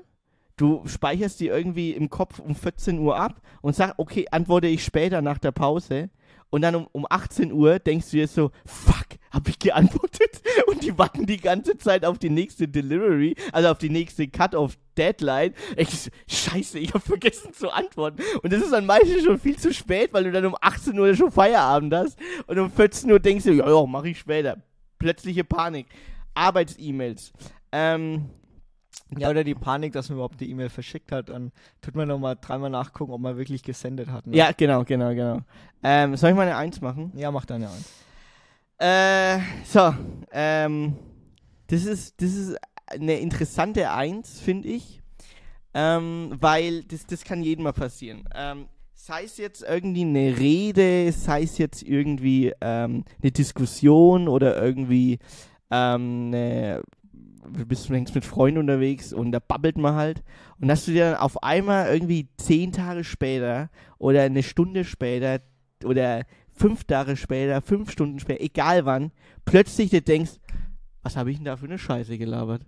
du speicherst die irgendwie im Kopf um 14 Uhr ab und sagst, okay, antworte ich später nach der Pause. Und dann um, um 18 Uhr denkst du dir so, fuck, Habe ich geantwortet [laughs] und die warten die ganze Zeit auf die nächste Delivery, also auf die nächste Cut-off-Deadline. Ich scheiße, ich habe vergessen zu antworten. Und das ist dann meistens schon viel zu spät, weil du dann um 18 Uhr schon Feierabend hast und um 14 Uhr denkst du, ja, ja, mach ich später. Plötzliche Panik. Arbeits-E-Mails. Ähm, Ja, oder die Panik, dass man überhaupt die E-Mail verschickt hat, dann tut man nochmal dreimal nachgucken, ob man wirklich gesendet hat. Ne? ja, genau, genau, genau. Ähm, soll ich mal eine Eins machen? Ja, mach deine eins. Äh, so, ähm, das ist, das ist eine interessante Eins, finde ich, ähm, weil das, das kann jedem mal passieren. Ähm, sei es jetzt irgendwie eine Rede, sei es jetzt irgendwie ähm, eine Diskussion oder irgendwie ähm, du bist längst mit Freunden unterwegs und da babbelt man halt und dass du dir dann auf einmal irgendwie zehn Tage später oder eine Stunde später oder fünf Tage später, fünf Stunden später, egal wann, plötzlich dir denkst, was habe ich denn da für eine Scheiße gelabert?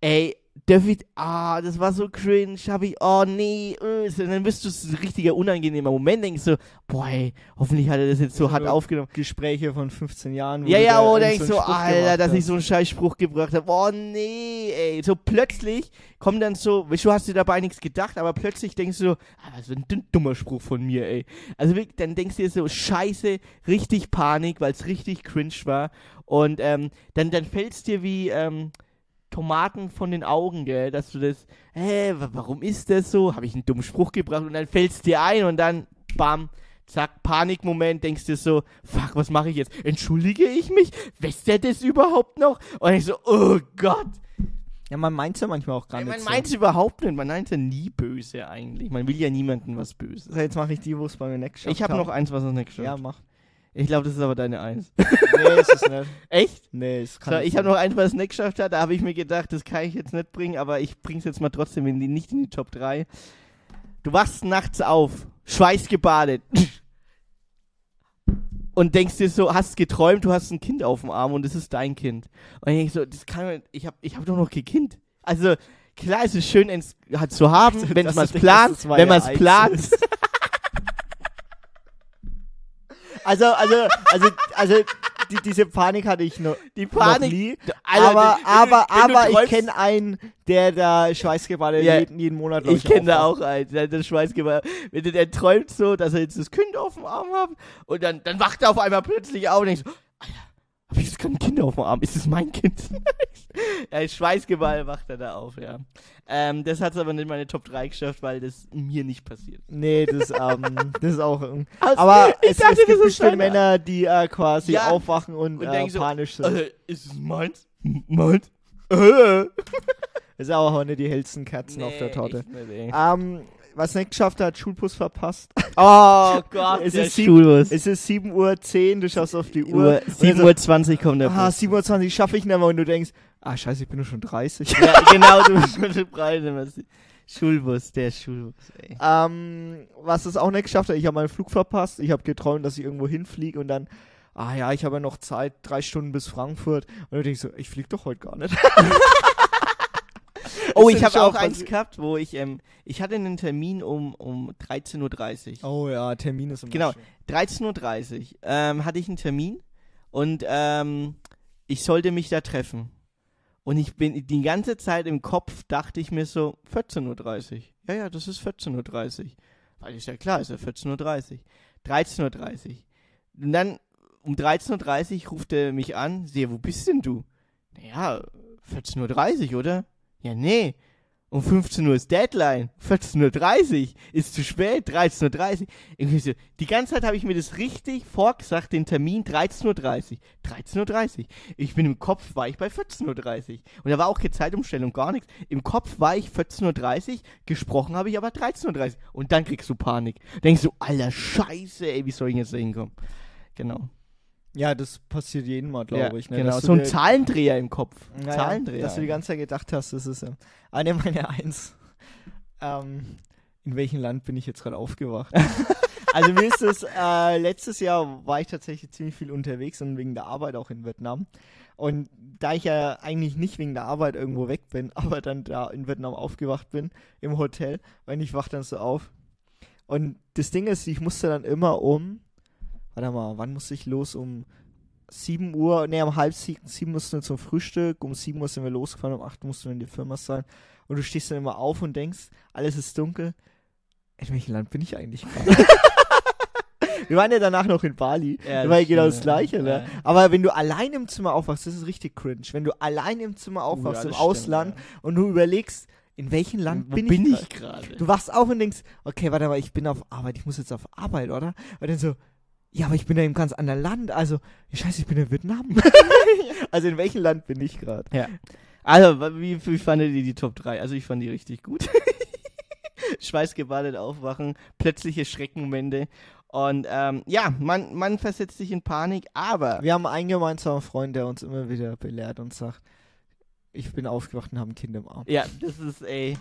Ey, David, ah, das war so cringe, hab ich, oh nee, äh, so, dann bist du so ein richtiger unangenehmer Moment, denkst du, boah, ey, hoffentlich hat er das jetzt so hart Also aufgenommen. Gespräche von 15 Jahren. wo Ja, ja, oder ich so so, Spruch Alter, dass ich so einen Scheißspruch gebracht habe. Oh nee, ey. So plötzlich kommt dann so, weißt du, hast dir dabei nichts gedacht, aber plötzlich denkst du so, ah, was für ein dummer Spruch von mir, ey. Also wirklich, dann denkst du dir so, scheiße, richtig Panik, weil es richtig cringe war. Und ähm, dann, dann fällt es dir wie ähm, Tomaten von den Augen, gell, dass du das, hä, wa- warum ist das so? Habe ich einen dummen Spruch gebracht und dann fällt es dir ein und dann, bam, zack, Panikmoment, denkst du so, fuck, was mache ich jetzt? Entschuldige ich mich? Weiß der das überhaupt noch? Und ich so, oh Gott. Ja, man meint ja manchmal auch gar Ey, nicht man meint es überhaupt nicht, man meint ja nie böse eigentlich. Man will ja niemandem was Böses. So, jetzt mache ich die, wo es bei mir nicht geschafft Ich habe noch eins, was noch nicht geschafft. Ja, mach. Ich glaube, das ist aber deine Eins. [laughs] Nee, ist es nicht. Echt? Nee, es kann So, nicht ich habe noch eins, was es nicht geschafft hat. Da habe ich mir gedacht, das kann ich jetzt nicht bringen, aber ich bring's jetzt mal trotzdem in die, nicht in die Top 3. Du wachst nachts auf, schweißgebadet. Und denkst dir so, hast geträumt, du hast ein Kind auf dem Arm und es ist dein Kind. Und ich denk so, das kann man, ich habe ich hab doch noch kein Kind. Also, klar, es ist schön, es zu haben, [laughs] Also, wenn man es plant, wenn man es plant. Also, also, also, also, die, diese Panik hatte ich noch, Die noch Panik, nie. Alter, aber, wenn aber, wenn aber ich träumst- kenne einen, der da Schweißgebadet Ja, jeden, jeden Monat glaub Ich kenne da auch einen, der das Schweißgebadet. Der, der träumt so, dass er jetzt das Kind auf dem Arm hat und dann, dann wacht er auf einmal plötzlich auf und denkt so, Ich jetzt gerade ein Kind auf dem Arm? Ist das mein Kind? [laughs] ja, Schweißgebadet wacht er da auf, ja. Ähm, das hat es aber nicht in meine Top 3 geschafft, weil das mir nicht passiert. Nee, das, ähm, [laughs] das ist auch. ähm, Also, aber ich es, dachte, es gibt bestimmt. Männer, die äh, quasi Ja. aufwachen und, Und äh, denk so, panisch sind. Äh, ist es meins? Meins? [laughs] Äh. Das ist aber auch nicht die hellsten Kerzen auf der Nee, Torte. nicht, ey. Ähm, was nicht geschafft hat, Schulbus verpasst. [laughs] Oh [laughs] Gott, es, der ist Schulbus. es ist 7.10 Uhr, du schaust auf die Uhr. Uhr, und dann 7.20 Uhr kommt der Ah, Bus. 7.20 Uhr schaffe ich nicht mehr und du denkst, ah scheiße, ich bin nur schon 30. Ja, [laughs] genau, du bist dem Preis. Schulbus, der Schulbus, ey. ähm, was es auch nicht geschafft hat, ich habe meinen Flug verpasst, ich habe geträumt, dass ich irgendwo hinfliege und dann, ah ja, ich habe ja noch Zeit, drei Stunden bis Frankfurt und du denkst so, ich fliege doch heute gar nicht. [laughs] Oh, ich habe auch eins gehabt, wo ich, ähm, ich hatte einen Termin um, um 13.30 Uhr. Oh ja, Termin ist immer Genau. schön. 13.30 Uhr ähm, hatte ich einen Termin und ähm, ich sollte mich da treffen. Und ich bin die ganze Zeit im Kopf, dachte ich mir so, 14.30 Uhr. Ja, ja, das ist 14.30 Uhr. Weil ist ja klar, ist ja 14.30 Uhr. 13.30 Uhr. Und dann um 13.30 Uhr ruft er mich an, sehe, wo bist denn du? Naja, 14.30 Uhr, oder? Ja, nee. Um 15 Uhr ist Deadline. 14.30 Uhr ist zu spät. 13.30 Uhr. Irgendwie so, Die ganze Zeit habe ich mir das richtig vorgesagt, den Termin 13.30 Uhr. 13.30 Uhr. Ich bin im Kopf, war ich bei 14.30 Uhr. Und da war auch keine Zeitumstellung, gar nichts. Im Kopf war ich 14.30 Uhr, gesprochen habe ich aber 13.30 Uhr. Und dann kriegst du Panik. Denkst du, alter Scheiße, ey, wie soll ich jetzt da hinkommen? Genau. Ja, das passiert jedem Mal, glaube Ja, ich. Ne? genau, so ein Zahlendreher im Kopf. Ja, Zahlendreher. Dass du die ganze Zeit gedacht hast, das ist ähm, eine meiner Eins. Ähm, in welchem Land bin ich jetzt gerade aufgewacht? [laughs] also mir ist es, äh, letztes Jahr war ich tatsächlich ziemlich viel unterwegs und wegen der Arbeit auch in Vietnam. Und da ich ja eigentlich nicht wegen der Arbeit irgendwo weg bin, [laughs] aber dann da in Vietnam aufgewacht bin, im Hotel, und ich wach dann so auf. Und das Ding ist, ich musste dann immer um, warte mal, wann musste ich los? Um 7 Uhr, nee, um halb sieben, sieben mussten wir zum Frühstück, um 7 Uhr sind wir losgefahren, um 8 mussten wir in die Firma sein. Und du stehst dann immer auf und denkst, alles ist dunkel. In welchem Land bin ich eigentlich gerade? [laughs] wir waren ja danach noch in Bali. Ja, das war ja genau das Gleiche, ne? ja. Aber wenn du allein im Zimmer aufwachst, das ist richtig cringe. Wenn du allein im Zimmer aufwachst, ja, im stimmt, Ausland und du überlegst, in welchem Land Wo bin, bin ich ich gerade? Du wachst auf und denkst, okay, warte mal, ich bin auf Arbeit, ich muss jetzt auf Arbeit, oder? Und dann so, ja, aber ich bin ja im ganz anderen Land, also, scheiße, ich bin in Vietnam. [laughs] also in welchem Land bin ich gerade? Ja. Also, wie, wie fandet ihr die Top 3? Also, ich fand die richtig gut. [laughs] Schweißgebadet aufwachen, plötzliche Schreckmomente. Und ähm, ja, man, man versetzt sich in Panik, aber Wir haben einen gemeinsamen Freund, der uns immer wieder belehrt und sagt, ich bin aufgewacht und habe ein Kind im Arm. ja, das ist, ey,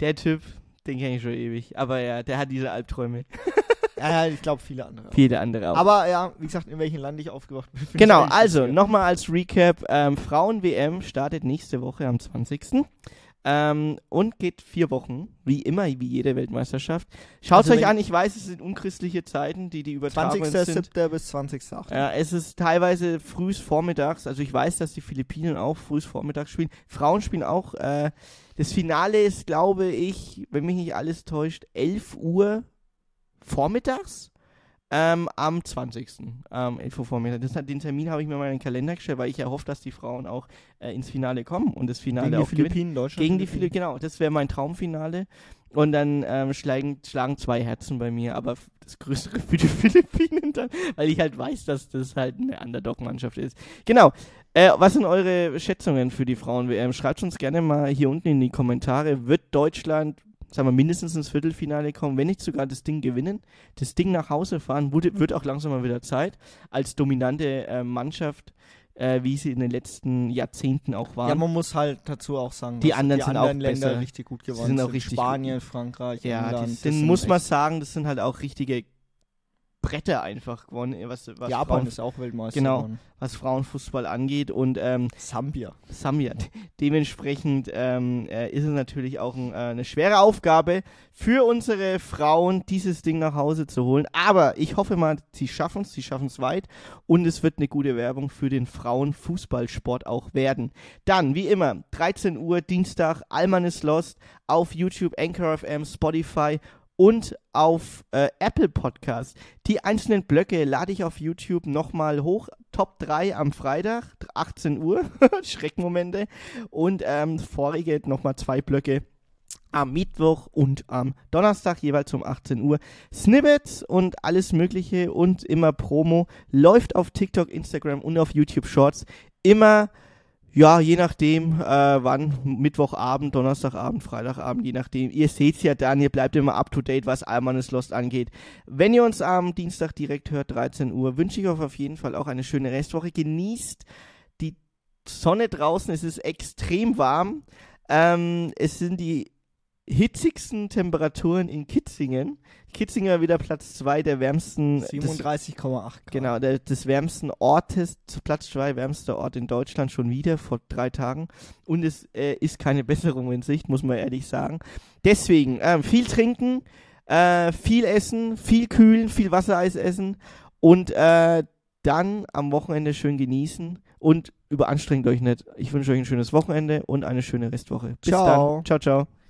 der Typ, den kenne ich schon ewig. Aber ja, der hat diese Albträume. [laughs] Ja, ich glaube viele andere. auch. Viele andere auch. Aber ja, wie gesagt, in welchem Land ich aufgewacht bin. [laughs] Genau, also nochmal als Recap: ähm, Frauen-WM startet nächste Woche am 20. Ähm, und geht vier Wochen, wie immer, wie jede Weltmeisterschaft. Schaut Also euch an, ich weiß, es sind unchristliche Zeiten, die die Übertragungen sind. 20.07. bis 20.08. Ja, es ist teilweise frühs vormittags, also ich weiß, dass die Philippinen auch frühs vormittags spielen. Frauen spielen auch. Äh, das Finale ist, glaube ich, wenn mich nicht alles täuscht, 11 Uhr vormittags. Ähm, am 20. Ähm, 11 Uhr vormittags. Den Termin habe ich mir mal in den Kalender gestellt, weil ich erhoffe, dass die Frauen auch äh, ins Finale kommen und das Finale Gegen die auch gewinnen. Philippinen, Deutschland. Gegen die Philippinen, genau. Das wäre mein Traumfinale. Und dann ähm, schlagen, schlagen zwei Herzen bei mir, aber das Größere für die [laughs] Philippinen dann, weil ich halt weiß, dass das halt eine Underdog-Mannschaft ist. Genau. Äh, was sind eure Schätzungen für die Frauen-WM? Schreibt uns gerne mal hier unten in die Kommentare. Wird Deutschland, sagen wir, mindestens ins Viertelfinale kommen, wenn nicht sogar das Ding gewinnen? Das Ding nach Hause fahren, wurde, wird auch langsam mal wieder Zeit, als dominante äh, Mannschaft, äh, wie sie in den letzten Jahrzehnten auch waren. Ja, man muss halt dazu auch sagen, Die anderen die sind anderen auch Länder besser. richtig gut geworden sind auch richtig Spanien, Frankreich, Ja, England. die sind muss man sagen, das sind halt auch richtige Bretter einfach gewonnen, was, was, Japan Frauen, ist auch Weltmeister genau, geworden. was Frauenfußball angeht. Und ähm, Sambia. Sambia. Dementsprechend ähm, äh, ist es natürlich auch ein, äh, eine schwere Aufgabe für unsere Frauen, dieses Ding nach Hause zu holen. Aber ich hoffe mal, sie schaffen es, sie schaffen es weit und es wird eine gute Werbung für den Frauenfußballsport auch werden. Dann, wie immer, 13 Uhr, Dienstag, Alman is Lost auf YouTube, Anchor FM, Spotify und auf äh, Apple Podcast. Die einzelnen Blöcke lade ich auf YouTube nochmal hoch. Top 3 am Freitag, 18 Uhr, [laughs] Schreckmomente. Und ähm, vorige nochmal zwei Blöcke am Mittwoch und am Donnerstag, jeweils um 18 Uhr. Snippets und alles Mögliche und immer Promo läuft auf TikTok, Instagram und auf YouTube Shorts. Immer ja, je nachdem, äh, wann, Mittwochabend, Donnerstagabend, Freitagabend, je nachdem. Ihr seht's ja dann, ihr bleibt immer up to date, was Alman is Lost angeht. Wenn ihr uns am Dienstag direkt hört, 13 Uhr, wünsche ich euch auf jeden Fall auch eine schöne Restwoche. Genießt die Sonne draußen, es ist extrem warm. Ähm, es sind die hitzigsten Temperaturen in Kitzingen. Kitzingen war wieder Platz 2 der wärmsten. des- 37,8 Grad. Genau, der, des wärmsten Ortes, Platz 2, wärmster Ort in Deutschland schon wieder vor drei Tagen. Und es äh, ist keine Besserung in Sicht, muss man ehrlich sagen. Deswegen ähm, viel trinken, äh, viel essen, viel kühlen, viel Wassereis essen und äh, dann am Wochenende schön genießen und überanstrengt euch nicht. Ich wünsche euch ein schönes Wochenende und eine schöne Restwoche. Bis Ciao. dann. Ciao, ciao.